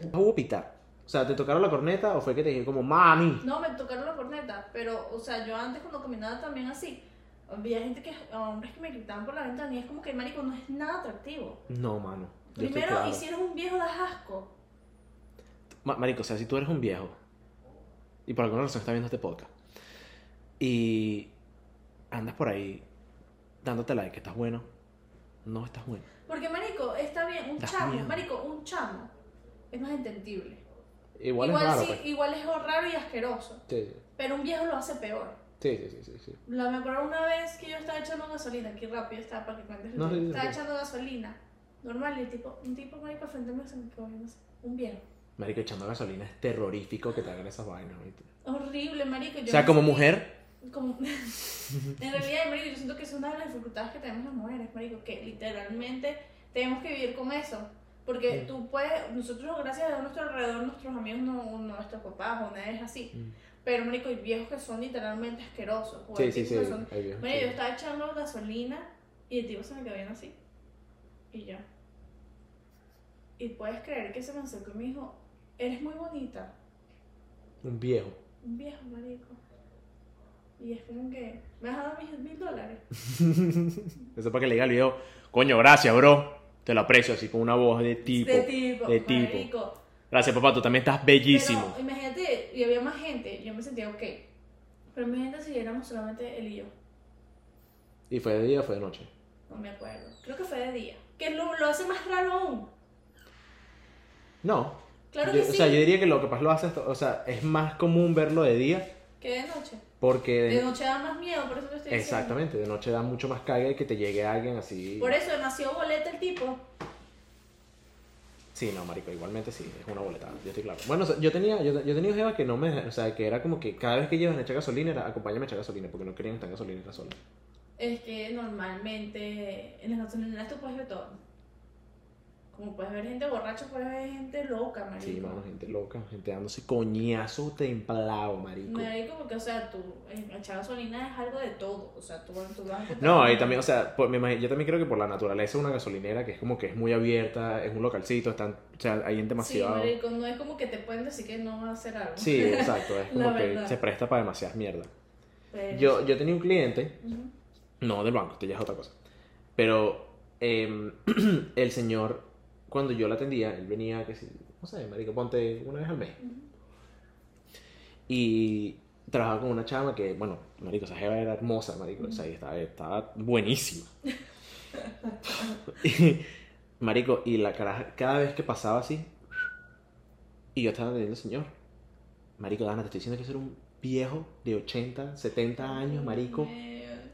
¿Qué pa' hubo pitar? O sea, ¿te tocaron la corneta o fue que te dije como, mami? No, me tocaron la corneta. Pero, o sea, yo antes cuando caminaba también así. Había gente que. Hombres que me gritaban por la ventana. Y es como que, marico, no es nada atractivo. No, mano. Yo estoy Primero, claro. y si eres un viejo, das asco. Ma- Marico, o sea, si tú eres un viejo y por alguna razón estás viendo este podcast y andas por ahí dándote like que estás bueno, no estás bueno. Porque, marico, está bien. Un Das chamo, miedo. marico, un chamo. Es más entendible. Igual, Igual, es raro, sí, pues. igual es raro y asqueroso. Sí, Pero un viejo lo hace peor. sí, sí, sí, sí, sí. La, me acuerdo una vez que yo estaba echando gasolina, aquí rápido estaba para que cuentes. No, sí, sí, estaba sí. echando gasolina. Normal, y el tipo, un tipo marico al frente mío se me quedó viendo así. Un viejo. Marico, echando gasolina es terrorífico que te hagan esas vainas, ¿viste? Horrible, marico. Yo O sea, me como mujer, como- en realidad, marico, yo siento que es una de las dificultades que tenemos las mujeres, marico, que literalmente tenemos que vivir con eso. Porque tú puedes, nosotros gracias a nuestro alrededor, nuestros amigos, no, nuestros papás o nadie es así. Mm. Pero, marico, hay viejos que son literalmente asquerosos. o sí, sí, sí. que son yo estaba echando gasolina y el tipo se me quedó viendo así. Y ya. Y puedes creer que se me acercó y me dijo, eres muy bonita. Un viejo. Un viejo marico. Y es como que, ¿me has dado mis mil dólares? Eso para que le diga al viejo, coño, gracias, bro. Te lo aprecio así con una voz de tipo. de tipo. de tipo. marico. Gracias, papá, tú también estás bellísimo. Pero imagínate, y había más gente, yo me sentía ok. Pero imagínate si éramos solamente él y yo. ¿Y fue de día o fue de noche? No me acuerdo. Creo que fue de día. Que lo, lo hace más raro aún. No. Claro Yo- que sí. O sea, yo diría que lo que pasa lo hace, o sea, es más común verlo de día Que de noche. porque De noche da más miedo, por eso te estoy diciendo. exactamente, de noche da mucho más caga y que te llegue alguien así. Por eso demasiado boleta el tipo. Sí, no, marico, igualmente sí, es una boletada, yo estoy claro. Bueno, o sea, yo tenía yo, yo tenía jeva que no me, o sea, que era como que cada vez que llevan a echar gasolina era acompáñame a echar gasolina porque no querían estar en gasolina sola. Es que normalmente en las gasolineras tú puedes ver todo. Como puedes ver gente borracha, puedes ver gente loca, marico. Sí, mano, gente loca, gente dándose coñazo templado, marico. Marico, porque, o sea, tú, echar gasolina es algo de todo. O sea, tú, tú vas a No, y también, o sea, por- me imagino- yo también creo que por la naturaleza de una gasolinera que es como que es muy abierta, es un localcito, están, o sea, hay demasiado. Sí, marico, no es como que te pueden decir que no vas a hacer algo. Sí, exacto, es como que se presta para demasiadas mierdas. Pero- Yo, yo tenía un cliente, Ujú. no del banco, esto ya es otra cosa, pero em, el señor, cuando yo lo atendía, él venía, que si, no sé, marico, ponte una vez al mes. Ujú. Y trabajaba con una chama que, bueno, marico, esa jeva era hermosa, marico, o sea, estaba, estaba buenísima. Y, marico, y la caraja, cada vez que pasaba así, y yo estaba atendiendo al señor, marico, Dana, te estoy diciendo que ese era un viejo de 80, 70 años, marico,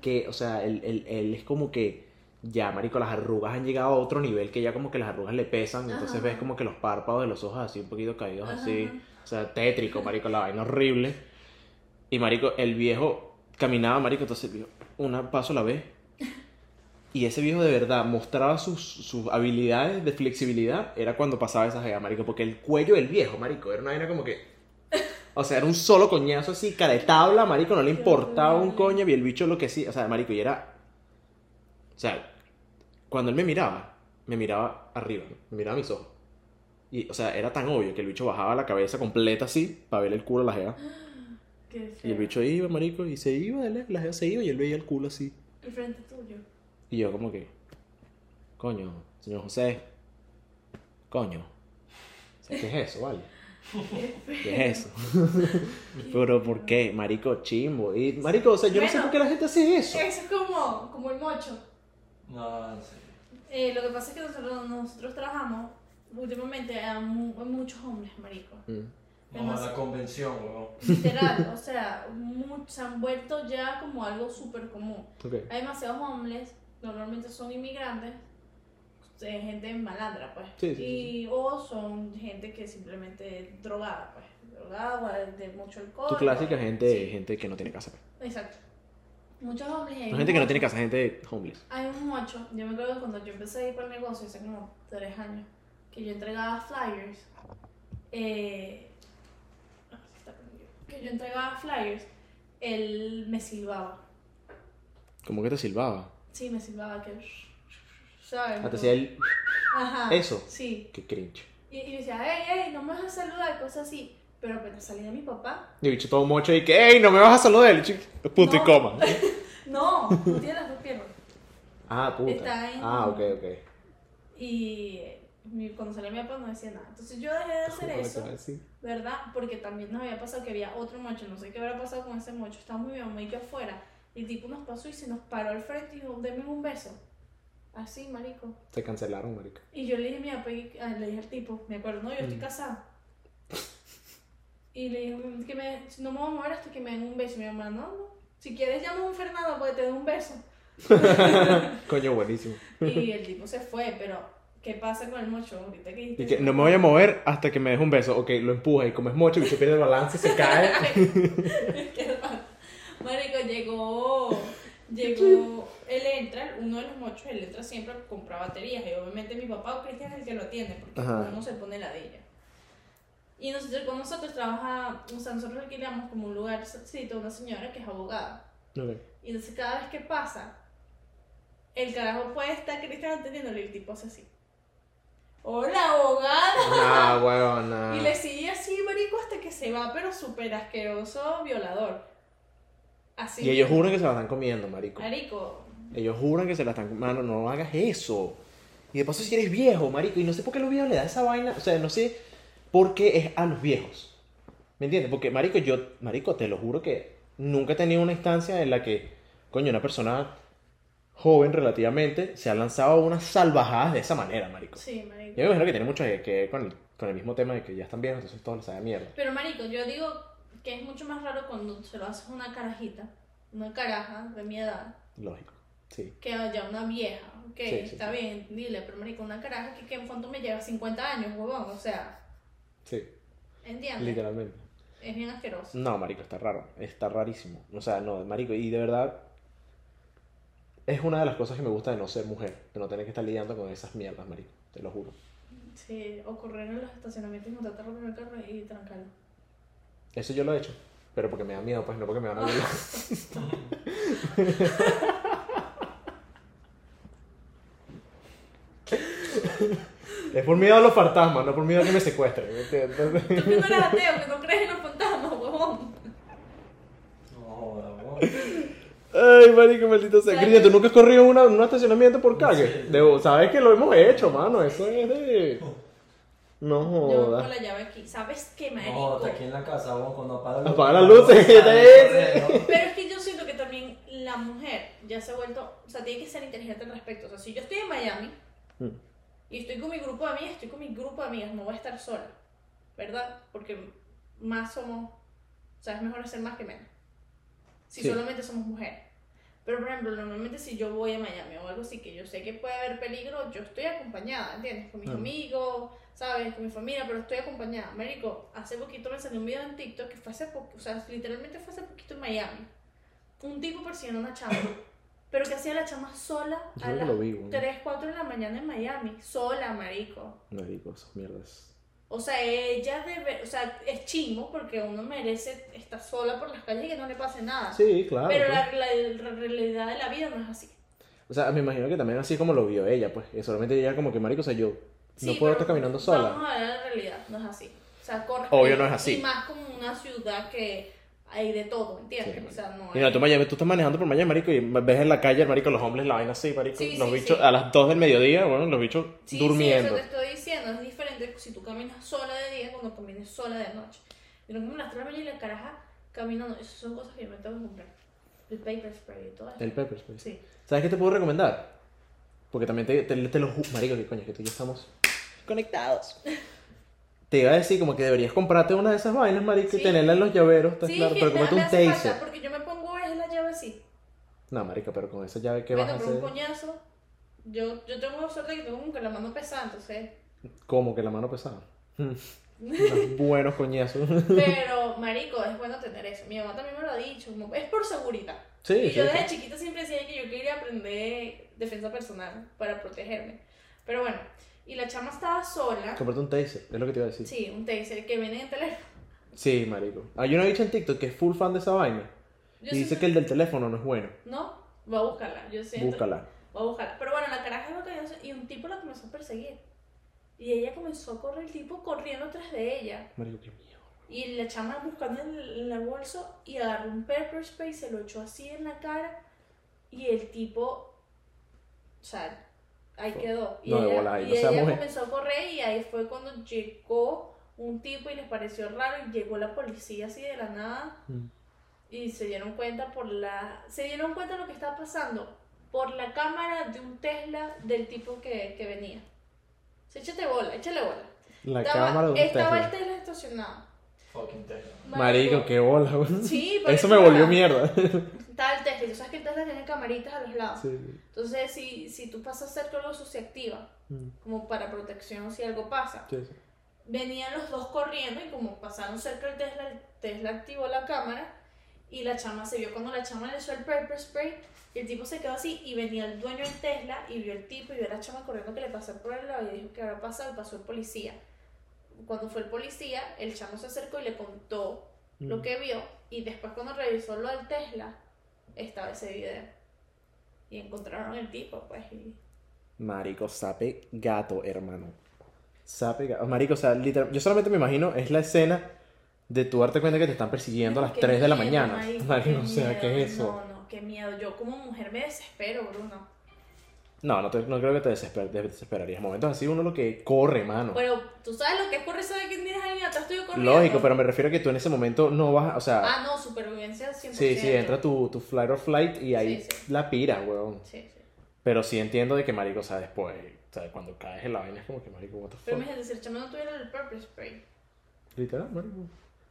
que, o sea, él, él- él es como que ya, marico, las arrugas han llegado a otro nivel que ya como que las arrugas le pesan, entonces Ajá. ves como que los párpados de los ojos así un poquito caídos Ajá, así, o sea, tétrico, marico, la vaina horrible. Y marico, el viejo caminaba, marico, entonces viejo, una paso a la vez. Y ese viejo de verdad mostraba sus, sus habilidades de flexibilidad, era cuando pasaba esa jega, marico, porque el cuello del viejo, marico, era una vaina como que... O sea, era un solo coñazo así, cara de tabla, marico, no le importaba un coño y el bicho lo que sí, o sea, marico, y era... O sea, cuando él me miraba, me miraba arriba, me miraba a mis ojos. Y, o sea, era tan obvio que el bicho bajaba la cabeza completa así, para ver el culo a la jeva. Y el bicho iba, marico, y se iba, él- la jeva se iba y él veía el culo así. El frente tuyo. Y yo como que, coño, señor José, coño, ¿qué es eso, vale? ¿Qué es eso? Pero ¿por qué? Marico, chimbo. Y marico, o sea, yo no sé por qué la gente hace eso. Eso es como, como el mocho. No. Eh, lo que pasa es que nosotros, nosotros trabajamos últimamente a, mu- a muchos hombres, marico. Mm. No, Además- la convención, weón. Literal, o sea, mu- se han vuelto ya como algo súper común. Ok. Hay demasiados hombres, normalmente son inmigrantes, eh, gente malandra, pues. Sí, sí, y, O son gente que simplemente drogada, pues. Drogada o de, de mucho alcohol. Tu clásica o- gente, sí, gente que no tiene casa. Exacto. Muchos hombres. y hay gente que no tiene casa, gente homeless. Hay un mocho, yo me acuerdo que cuando yo empecé a ir para el negocio hace como tres años, que yo entregaba flyers, eh, ah, que yo entregaba flyers, él me silbaba. Como que te silbaba. Sí, me silbaba que, ¿sabes? Ah, te hacía el... Ajá. eso. Sí. Qué cringe. Y, y decía, hey, hey, no me vas a saludar, cosas así. Pero apenas salí de mi papá, Y bicho todo mocho y que, ¡ey, no me vas a saludar! El chico, punto y coma. no, no tiene las dos piernas. Ah, puta. Está en- Ah, ok, ok. Y cuando salí mi papá no decía nada. Entonces yo dejé de hacer eso. ¿verdad? Porque también nos había pasado que había otro mocho, no sé qué habrá pasado con ese mocho, estábamos mi mamá y yo afuera, y el tipo nos pasó y se nos paró al frente y dijo, deme un beso. Así, marico. Se cancelaron, marica. Y yo le dije a mi papá, y- ah, le dije al tipo, me acuerdo, no, yo estoy Mm. casada. Y le dije que me, no me voy a mover hasta que me den un beso. Y mi mamá, no, no, si quieres llama a un Fernando para que te dé un beso. Coño, buenísimo. Y el tipo se fue, pero ¿qué pasa con el mocho? Ahorita que Y que no me voy a mover hasta que me deje un beso. Ok, lo empuja y como es mocho, el bicho pierde el balance, se cae. Marico, llegó, llegó, él entra, uno de los mochos, él entra siempre a comprar baterías y obviamente mi papá o Cristian es el que lo atiende porque Ajá. uno se pone la de ella. Y nosotros, con nosotros trabaja, o sea, nosotros alquilamos como un lugar, a una señora que es abogada. Ok. Y entonces cada vez que pasa, el carajo puede estar Cristian atendiéndole y el tipo hace así. Hola, abogada. Nah, huevón, nah. Y le sigue así, marico, hasta que se va, pero súper asqueroso violador. Así. Y ellos juran que se la están comiendo, marico. Marico. Ellos juran que se la están comiendo. Mano, no hagas eso. Y de paso si eres viejo, marico. Y no sé por qué los viejos le da esa vaina. O sea, no sé por qué es a los viejos. ¿Me entiendes? Porque, marico, yo, marico, te lo juro que nunca he tenido una instancia en la que, coño, una persona joven relativamente se ha lanzado unas salvajadas de esa manera, marico. Sí, marico. Yo me imagino que tiene mucho que ver con el, con el mismo tema de que ya están viejos, entonces todo les sabe a mierda. Pero, marico, yo digo que es mucho más raro cuando se lo haces a una carajita, una caraja de mi edad, Lógico. Sí. que haya una vieja. Ok, Sí, sí, está sí. bien, dile, pero, marico, una caraja que, que en cuanto me lleva 50 años, huevón. O sea, Sí, ¿entiendes? literalmente. Es bien asqueroso. No, marico, está raro. Está rarísimo. O sea, no, marico, y de verdad es una de las cosas que me gusta de no ser mujer, de no tener que estar lidiando con esas mierdas, marico. Te lo juro. Sí, o correr en los estacionamientos y montarte a el carro y trancarlo. Eso yo lo he hecho, pero porque me da miedo, pues no porque me van a violar. es por miedo a los fantasmas, no por miedo a que me secuestren. ¿me entiendes? Tú que no eres ateo, que no crees en los fantasmas, huevón. No. Ay, marico, maldito sea. ¿Sabes Cristian, ¿tú nunca has corrido en un estacionamiento por. Debo- Sabes que lo hemos hecho, mano. Eso es de. No Yo con jodas. la llave aquí. ¿Sabes qué, No, marico? está aquí en la casa, weón, cuando apaga la Apaga las luces, ¿qué te dice? Pero es que yo siento que también la mujer ya se ha vuelto, o sea, tiene que ser inteligente al respecto. O sea, si yo estoy en Miami Mm. Y estoy con mi grupo de amigas, estoy con mi grupo de amigas, no voy a estar sola, ¿verdad? Porque más somos, o sea, es mejor hacer más que menos. Si Sí. solamente somos mujeres. Pero, por ejemplo, normalmente si yo voy a Miami o algo así, que yo sé que puede haber peligro, yo estoy acompañada, ¿entiendes? Con mis Ah. amigos, ¿sabes? Con mi familia, pero estoy acompañada. Américo, hace poquito me salió un video en TikTok que fue hace poco, o sea, literalmente fue hace poquito en Miami. Un tipo persiguiendo a una chama. Pero que hacía la chama sola Yo a que las lo vi, güey. 3, 4 de la mañana en Miami. Sola, marico. Marico, esas mierdas. O sea, ella debe, o sea, es chingo porque uno merece estar sola por las calles y que no le pase nada. Sí, claro. pero pues. la, la- la realidad de la vida no es así. O sea, me imagino que también así como lo vio ella, pues. que solamente ella como que, marico, o sea, yo Sí, no puedo estar caminando sola. Vamos a ver la realidad, no es así. O sea, corre. Obvio no es así. Y más como una ciudad que hay de todo, ¿entiendes? Sí, o sea, no hay- tú, Miami, tú estás manejando por Miami, marico, y ves en la calle, marico, los hombres la vaina así, marico. Sí, los sí, bichos a las 2 del mediodía, bueno, los bichos durmiendo. Sí, eso te estoy diciendo, es diferente si tú caminas sola de día cuando camines sola de noche. Y no como las 3 de la mañana y la caraja caminando, esas son cosas que yo me tengo que comprar. El paper spray y todo eso. El pepper spray. Sí. ¿Sabes qué te puedo recomendar? Porque también te, te, te lo Marico, qué coño, que tú y yo estamos conectados. Te iba a decir como que deberías comprarte una de esas vainas, marico, y Sí. tenerla en los llaveros, ¿estás Sí, claro? que Pero me un taser. falta, porque yo me pongo es la llave así. No, marico, pero con esa llave, ¿qué bueno, vas a hacer? un coñazo. Yo, yo tengo suerte que tengo como que la mano pesada, entonces. ¿Cómo que la mano pesada? Buenos coñazos. Pero, marico, es bueno tener eso. Mi mamá también me lo ha dicho, como, es por seguridad. Sí, y sí, yo desde sí. chiquita siempre decía que yo quería aprender defensa personal para protegerme. Pero bueno, y la chama estaba sola. Comprate un taser, es lo que te iba a decir. Sí, un taser que viene en teléfono. Sí, marico. Hay una bicha en TikTok que es full fan de esa vaina. Yo y dice que el del teléfono no es bueno. No, voy a buscarla. Yo siento. Búscala. Voy a buscarla. Pero bueno, la caraja iba cayendo y un tipo la comenzó a perseguir. Y ella comenzó a correr, el tipo corriendo tras de ella. Marico, qué miedo. Y la chama buscando en el, en el bolso y agarró un pepper spray, se lo echó así en la cara. Y el tipo, o sea, ahí quedó. Y No, ella, bola, y no ella comenzó a correr y ahí fue cuando llegó un tipo y les pareció raro y llegó la policía así de la nada Mm. y se dieron cuenta por la se dieron cuenta de lo que estaba pasando por la cámara de un Tesla del tipo que, que venía. Se échate bola, échale bola. La Estaba, cámara de un estaba Tesla. el Tesla estacionado. Fucking Tesla. Marico, qué bola, güey. Sí, pero Eso es me volvió mierda. El Tesla, sabes que el Tesla tiene camaritas a los lados. Sí. Entonces, si, si tú pasas cerca de algo, eso se activa, Mm, como para protección si algo pasa. sí, sí. Venían los dos corriendo y como pasaron cerca del Tesla, el Tesla activó la cámara y la chama se vio cuando la chama le echó el pepper spray y el tipo se quedó así y venía el dueño del Tesla y vio el tipo y vio a la chama corriendo que le pasó por el lado y dijo que habrá pasado y pasó el policía. Cuando fue el policía, el chamo se acercó y le contó lo Mm. que vio y después cuando revisó lo del Tesla estaba ese video y encontraron el tipo pues y Marico, sape gato, hermano. Sape gato. Marico, o sea, literal. Yo solamente me imagino, es la escena de tú darte cuenta que te están persiguiendo a las Qué 3 de la mañana. marico, o sea, ¿qué es eso? No, no, qué miedo. Yo como mujer me desespero, Bruno. No, no, te- no creo que te, desesper- te desesperarías. Momentos así uno lo que corre, mano. Pero tú sabes lo que es correr, sabes que tienes alguien atrás tuyo corriendo. Lógico, pero me refiero a que tú en ese momento no vas, o sea, Ah, no, supervivencia 100%. sí, sí, entra tu, tu flight or flight y ahí Sí, sí. la pira, weón. Sí, sí. Pero sí entiendo de que, marico, o sea, después, o sea, cuando caes en la vaina es como que, marico, what the Pero fuck. imagínate, si el chamo no tuviera el purple spray. Literal, marico.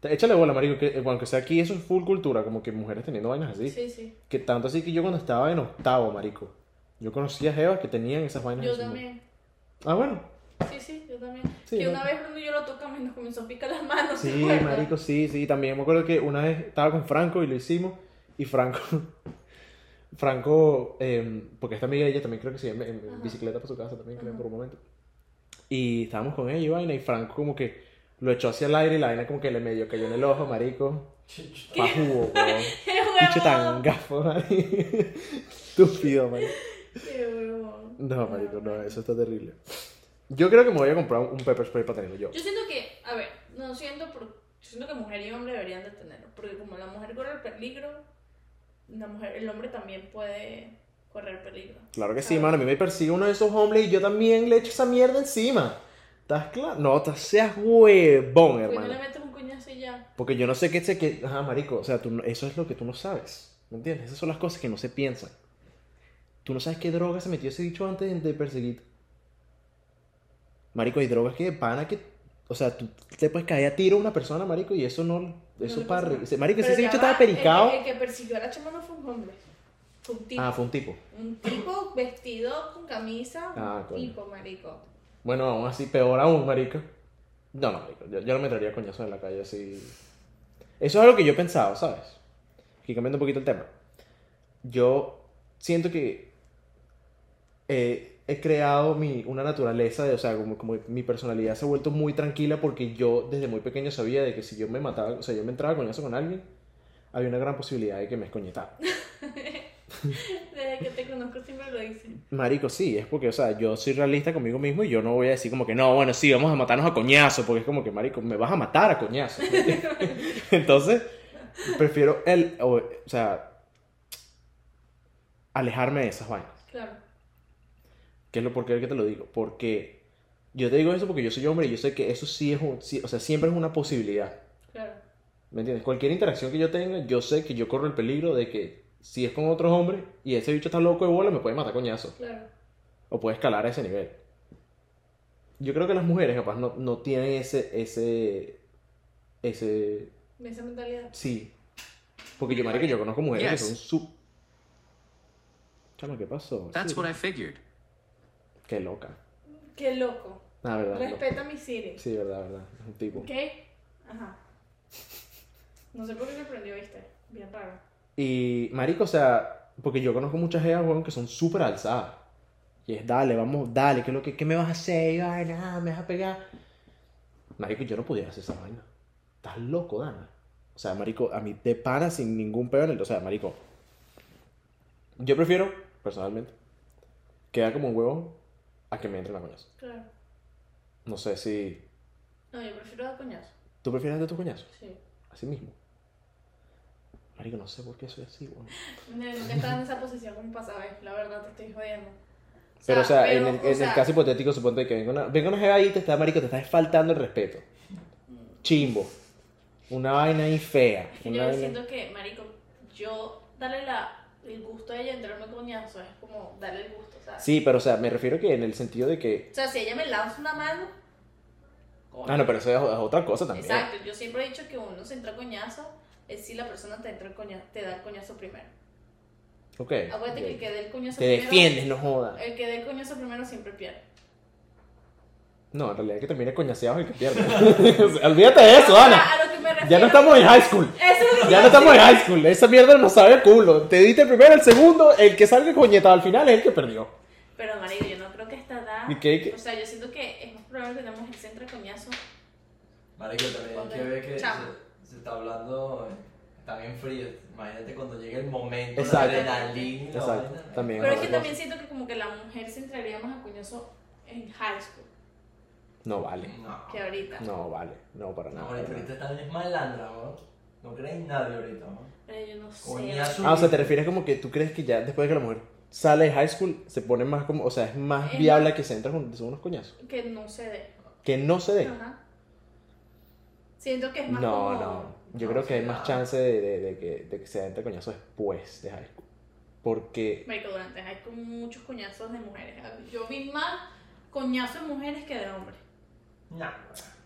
Échale bola, marico, que eh, aunque sea aquí, eso es full cultura, como que mujeres teniendo vainas así. Sí, sí. Que tanto así que yo cuando estaba en octavo, marico, yo conocía jevas que tenían esas vainas. Yo también. Ah, bueno. Sí, sí, yo también. Sí, que ¿no? una vez y yo lo tocamos y nos comenzó a picar las manos. ¿te Sí, marico, sí, sí. También me acuerdo que una vez estaba con Franco y lo hicimos. Y Franco, Franco, eh, porque esta amiga ella también creo que sí, en, en bicicleta para su casa también, creo, por un momento. Y estábamos con ella y vaina, y Franco como que lo echó hacia el aire y la vaina como que le medio cayó en el ojo, marico. Pa' jugo, weón. ¡Qué Bicho tan gafo, marico. Estúpido, marico. ¡Qué huevón! No, marico, no, eso está terrible. Yo creo que me voy a comprar un pepper spray para tenerlo yo. Yo siento que, a ver, no siento, por, yo siento que mujer y hombre deberían de tenerlo, porque como la mujer corre el peligro, la mujer, el hombre también puede correr peligro. Claro que sí, mano. A mí me persigue uno de esos hombres y yo también le echo esa mierda encima. ¿Estás claro? No, te seas huevón, Pues no hermano. le metes un coñazo y ya. Porque yo no sé qué sé que. Ajá, marico. O sea, tú no- eso es lo que tú no sabes. ¿Me entiendes? Esas son las cosas que no se piensan. Tú no sabes qué droga se metió ese dicho antes de- perseguir. Marico, hay drogas que pana que. O sea, tú te puedes caer a tiro a una persona, marico, y eso no. Eso le para. Marico, si ese bicho estaba pericado. El, que- el que persiguió a la chama no fue un hombre. Fue un tipo. Ah, fue un tipo. Un tipo vestido con camisa. Ah, un tipo, marico. Bueno, aún así, peor aún, marico. No, no, marico. Yo, yo no me traería coñazos en la calle así. Eso es algo que yo he pensado, ¿sabes? Aquí cambiando un poquito el tema. Yo siento que eh, he creado mi, una naturaleza de, o sea, como, como mi personalidad se ha vuelto muy tranquila porque yo desde muy pequeño sabía de que si yo me mataba, o sea, yo me entraba a coñazo con alguien, había una gran posibilidad de que me escoñetara. Desde que te conozco siempre lo dices. Marico, sí, es porque, o sea, yo soy realista conmigo mismo y yo no voy a decir como que no, bueno, sí, vamos a matarnos a coñazo, porque es como que, Marico, me vas a matar a coñazo. Entonces, prefiero el, o, o sea, alejarme de esas vainas. Claro. ¿Qué es lo por qué que te lo digo? Porque yo te digo eso porque yo soy hombre y yo sé que eso sí es un, sí, o sea, siempre es una posibilidad. Claro. ¿Me entiendes? Cualquier interacción que yo tenga, yo sé que yo corro el peligro de que si es con otros hombres y ese bicho está loco de bola, me puede matar coñazo. Claro. o puede escalar a ese nivel. Yo creo que las mujeres capaz no, no tienen ese, ese, ese, Esa mentalidad. sí. Porque yo, marico, yo conozco mujeres que Yes. son su... Chama, ¿qué pasó? That's Sí. what I figured. Qué loca. Qué loco. Ah, verdad. Respeta mi Siri. Sí, verdad, verdad. Es un tipo. ¿Qué? Ajá. No sé por qué me prendió, viste. Bien raro. Y, marico, o sea, porque yo conozco muchas jevas, weón, que son súper alzadas. Y es, dale, vamos, dale, ¿qué, es lo que, qué me vas a hacer? Ay, nada, me vas a pegar. Marico, yo no podía hacer esa vaina. Estás loco, Dana. O sea, marico, a mí te para sin ningún peor. O sea, marico, yo prefiero, personalmente, quedar como un huevón a que me entren a coñazo. Claro. No sé si... No, yo prefiero dar coñazo. ¿Tú prefieres de tu coñazo? Sí. Así mismo. Marico, no sé por qué soy así, weón. No, Nunca estaba en esa posición como pasaba, la verdad te estoy jodiendo. Pero, o sea, en, pero, el, en el sea, caso hipotético, suponte que venga una, venga una jeva ahí y te está, marico, te está faltando el respeto. Chimbo. Una vaina ahí fea. Una yo vaina... siento que, marico, yo darle la, el gusto a ella de entrarme coñazo es como darle el gusto, ¿sabes? Sí, pero, o sea, me refiero que en el sentido de que... O sea, si ella me lanza una mano... coño. Ah, no, pero eso es, es otra cosa también. Exacto, yo siempre he dicho que uno se entra coñazo es si la persona te, entra el coña- te da el coñazo primero. Ok. Acuérdate que el que dé el coñazo Te primero... defiendes, no jodas. El que dé el coñazo primero siempre pierde. No, en realidad el que termine coñaseado es el que pierde. Olvídate de eso, Ana. Refiero... Ya no estamos en high school. Eso Ya no estamos en high school. Esa mierda no sabe culo. Te diste el primero, el segundo. El que salga coñetado al final es el que perdió. Pero, marido, yo no creo que esta edad... ¿Y qué- qué? O sea, yo siento que es más probable que la mujer se entre a coñazo. Marico, también hay que ver que se, se está hablando, eh, está bien frío. Imagínate cuando llegue el momento, Exacto. la adrenalina Exacto. También. Pero es que también siento que como que la mujer se entraría más a coñazo en high school No vale. No, que ahorita. No vale. No, para no, nada. ahorita, ahorita están es malandra, ¿no? No crees nadie ahorita, ¿no? Pero yo no sé. Ah, o sea, te refieres como que tú crees que ya después de que la mujer sale de high school se pone más como, o sea, es más Es viable que se entre con unos coñazos. Que no se dé. Que no se dé. Ajá. Siento que es más No, como... no. Yo No, creo que hay más no. chance de, de- de que, de que se entre coñazos después de high school. Porque, Marico, durante hay como muchos coñazos de mujeres. Yo vi más coñazos de mujeres que de hombres. No.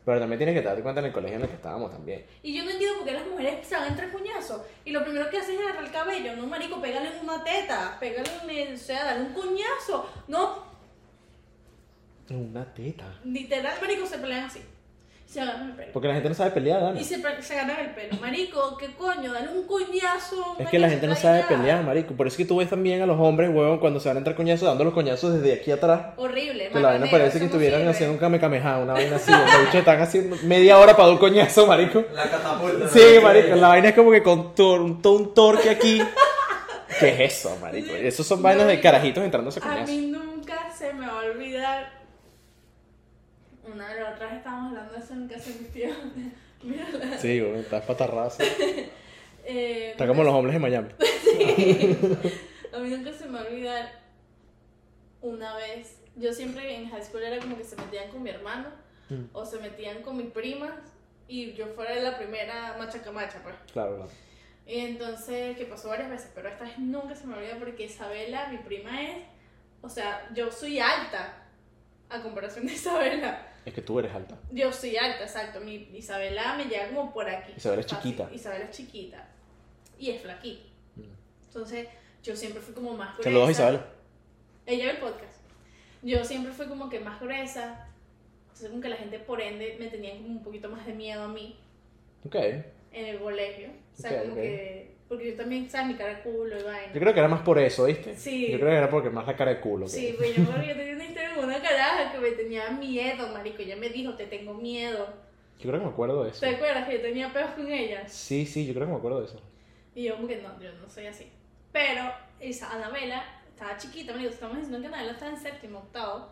pero también tienes que darte cuenta en el colegio en el que estábamos también. Y yo no entiendo por qué las mujeres se van a entrar coñazos. Y lo primero que hacen es agarrar el cabello. No, marico, pégale una teta. Pégale. O sea, dale un coñazo. No, Una teta. literal, marico, se pelean así. Se agarran el pelo. Porque la gente no sabe pelear, Dana. Y se, se agarran el pelo. Marico, ¿qué coño? Dale un coñazo. Es que la gente no sabe pelear, marico. Por eso es que tú ves también a los hombres, huevón, cuando se van a entrar coñazos, dando los coñazos desde aquí atrás. Horrible. Que la vaina parece que estuvieran sirve. haciendo un kamehameha, una vaina así. Los bichos están haciendo media hora para dar un coñazo, marico. La catapulta. Sí, marico, la vaina es como que con tor- un, todo un torque aquí. ¿Qué es eso, marico? Esos son vainas de carajitos entrándose A coñazos. mí nunca se me va a olvidar. Una de las otras estábamos hablando de eso en casa de mi tío. Mírala. Sí, güey, está patarraza. Eh, Está como los hombres de Miami. A mí nunca se me va a olvidar una vez. Yo siempre en high school era como que se metían con mi hermano Mm. o se metían con mis primas y yo fuera la primera machacamacha, pues. Claro, claro. Y entonces, que pasó varias veces, pero esta vez nunca se me olvida porque Isabela, mi prima es, o sea, yo soy alta a comparación de Isabela. Es que tú eres alta. Yo soy alta, exacto. Mi Isabela me llega como por aquí. Isabela es chiquita. Isabela es chiquita. Y es flaquita. Mm. Entonces, yo siempre fui como más gruesa. Saludos, Isabel. Ella ve el podcast. Yo siempre fui como que más gruesa. Entonces como que la gente por ende me tenía como un poquito más de miedo a mí Ok. en el colegio. O sea, Ok, como ok. que... Porque yo también, ¿sabes? Mi cara de culo y vaina. Yo creo que era más por eso, ¿viste? Sí. Yo creo que era porque más la cara de culo. Sí, pues yo, yo tenía una con una caraja que me tenía miedo, marico. Ella me dijo, te tengo miedo. Yo creo que me acuerdo de eso. ¿Te acuerdas que yo tenía peos con ella? Sí, sí, yo creo que me acuerdo de eso. Y yo como que no, yo no soy así. Pero esa Anabela estaba chiquita, me dijo, estamos diciendo que Anabela estaba en séptimo, octavo.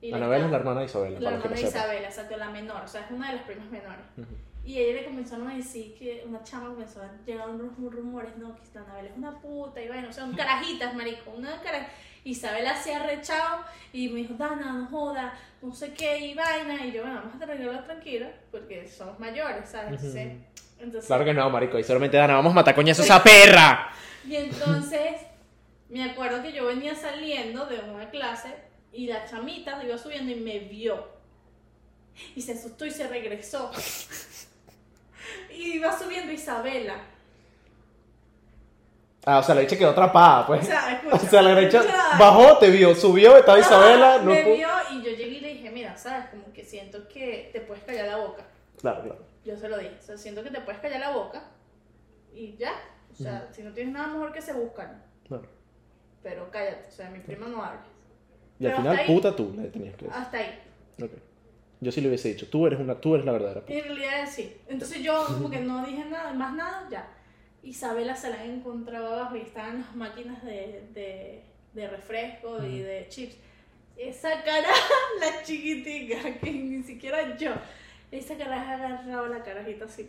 Y Anabela es la hermana de Isabela, La hermana de. Isabela, exacto, la menor, o sea, es una de las primas menores. Ujú. Y a ella le comenzaron a decir que una chama comenzó a llegar unos rumores, no, que esta Anabela es una puta, y bueno, o sea, un carajitas, marico, una cara. Isabela se ha rechado y me dijo, Dana, no joda, no sé qué, y vaina. Y yo, bueno, vamos a tenerla tranquila, porque somos mayores, ¿sabes? Entonces Claro que no, marico. Y solamente Dana, vamos a matar coñazo a esa perra. Y entonces, me acuerdo que yo venía saliendo de una clase y la chamita iba subiendo y me vio. Y se asustó y se regresó. Y iba subiendo Isabela. Ah, o sea, la leche quedó atrapada, O pues. sea, escucha, O sea, la escucha. bajó, te vio, subió, estaba Isabela, no me vio y yo llegué y le dije, mira, sabes, como que siento que te puedes callar la boca. Claro, claro. Yo se lo dije, o sea, siento que te puedes callar la boca y ya. O sea, si no tienes nada mejor que se buscan. Claro. Pero cállate, o sea, mi prima no hables. Y al Pero final, hasta ahí- puta tú, le tenías que. Hasta ahí. Ok. Yo sí le hubiese dicho, tú eres una, tú eres la verdadera puta. En realidad sí. Entonces yo como que no dije nada, más nada, ya. Isabela se las encontraba abajo y estaban las máquinas de, de, de refresco y de chips. Esa cara, la chiquitica, que ni siquiera yo. Esa caraja agarraba la carajita así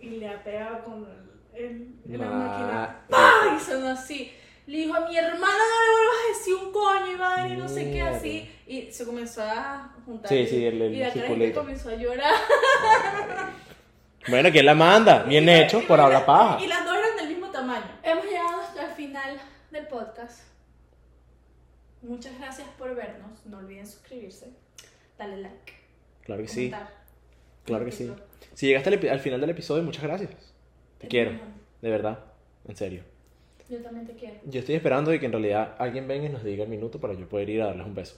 y le pegaba con el, el- la máquina. ¡Pah! Y sonó así. Le dijo a mi hermana, no le vuelvas a decir un coño, y no sé qué así. Y se comenzó a juntar. Sí, sí, el- el y la carajita comenzó a llorar. Bueno, ¿quién la manda? Bien Y- hecho, y- por hablar paja. Y las dos eran del mismo tamaño. Hemos llegado hasta el final del podcast. Muchas gracias por vernos. No olviden suscribirse, darle like, Claro que sí, comentar. claro que sí. Si llegaste al, final del episodio, muchas gracias. Te quiero, mejor. de verdad, en serio. Yo también te quiero. Yo estoy esperando de que en realidad alguien venga y nos diga el minuto para yo poder ir a darles un beso.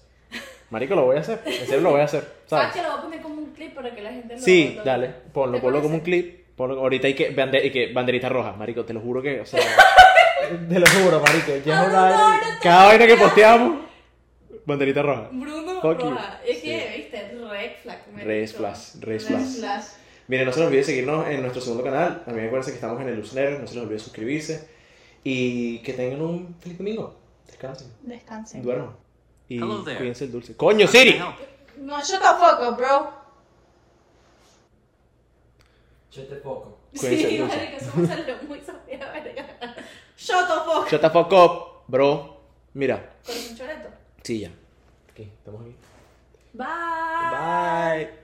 Marico, lo voy a hacer, en serio lo voy a hacer, ¿Sabes ¿sabes? que lo voy a poner como un clip para que la gente lo Sí, lo- dale, ponlo, ¿Te ponlo como un clip. ponlo- ahorita hay que, bande- y que banderita roja, marico, te lo juro que, o sea, te lo juro, marico, ya una vaina- cada vaina que posteamos, banderita roja. Bruno Fuck you. Roja. Es Sí. que, viste, red flag. Red flash, red. Miren, no se les olvide seguirnos en nuestro segundo canal. También acuérdense que estamos en el Lucenero. No se les olvide suscribirse. Y que tengan un feliz domingo. Descansen. Descansen. Duerman. Y Hello there. cuídense el dulce. ¡Coño, Siri! No, shut the fuck up, bro. Chete poco. Cuídense Sí, el dulce. marica, salió muy verga. Shut the fuck. Shut the fuck up, bro. Mira. Con un choreto. Sí, ya. Aquí, estamos aquí. Bye.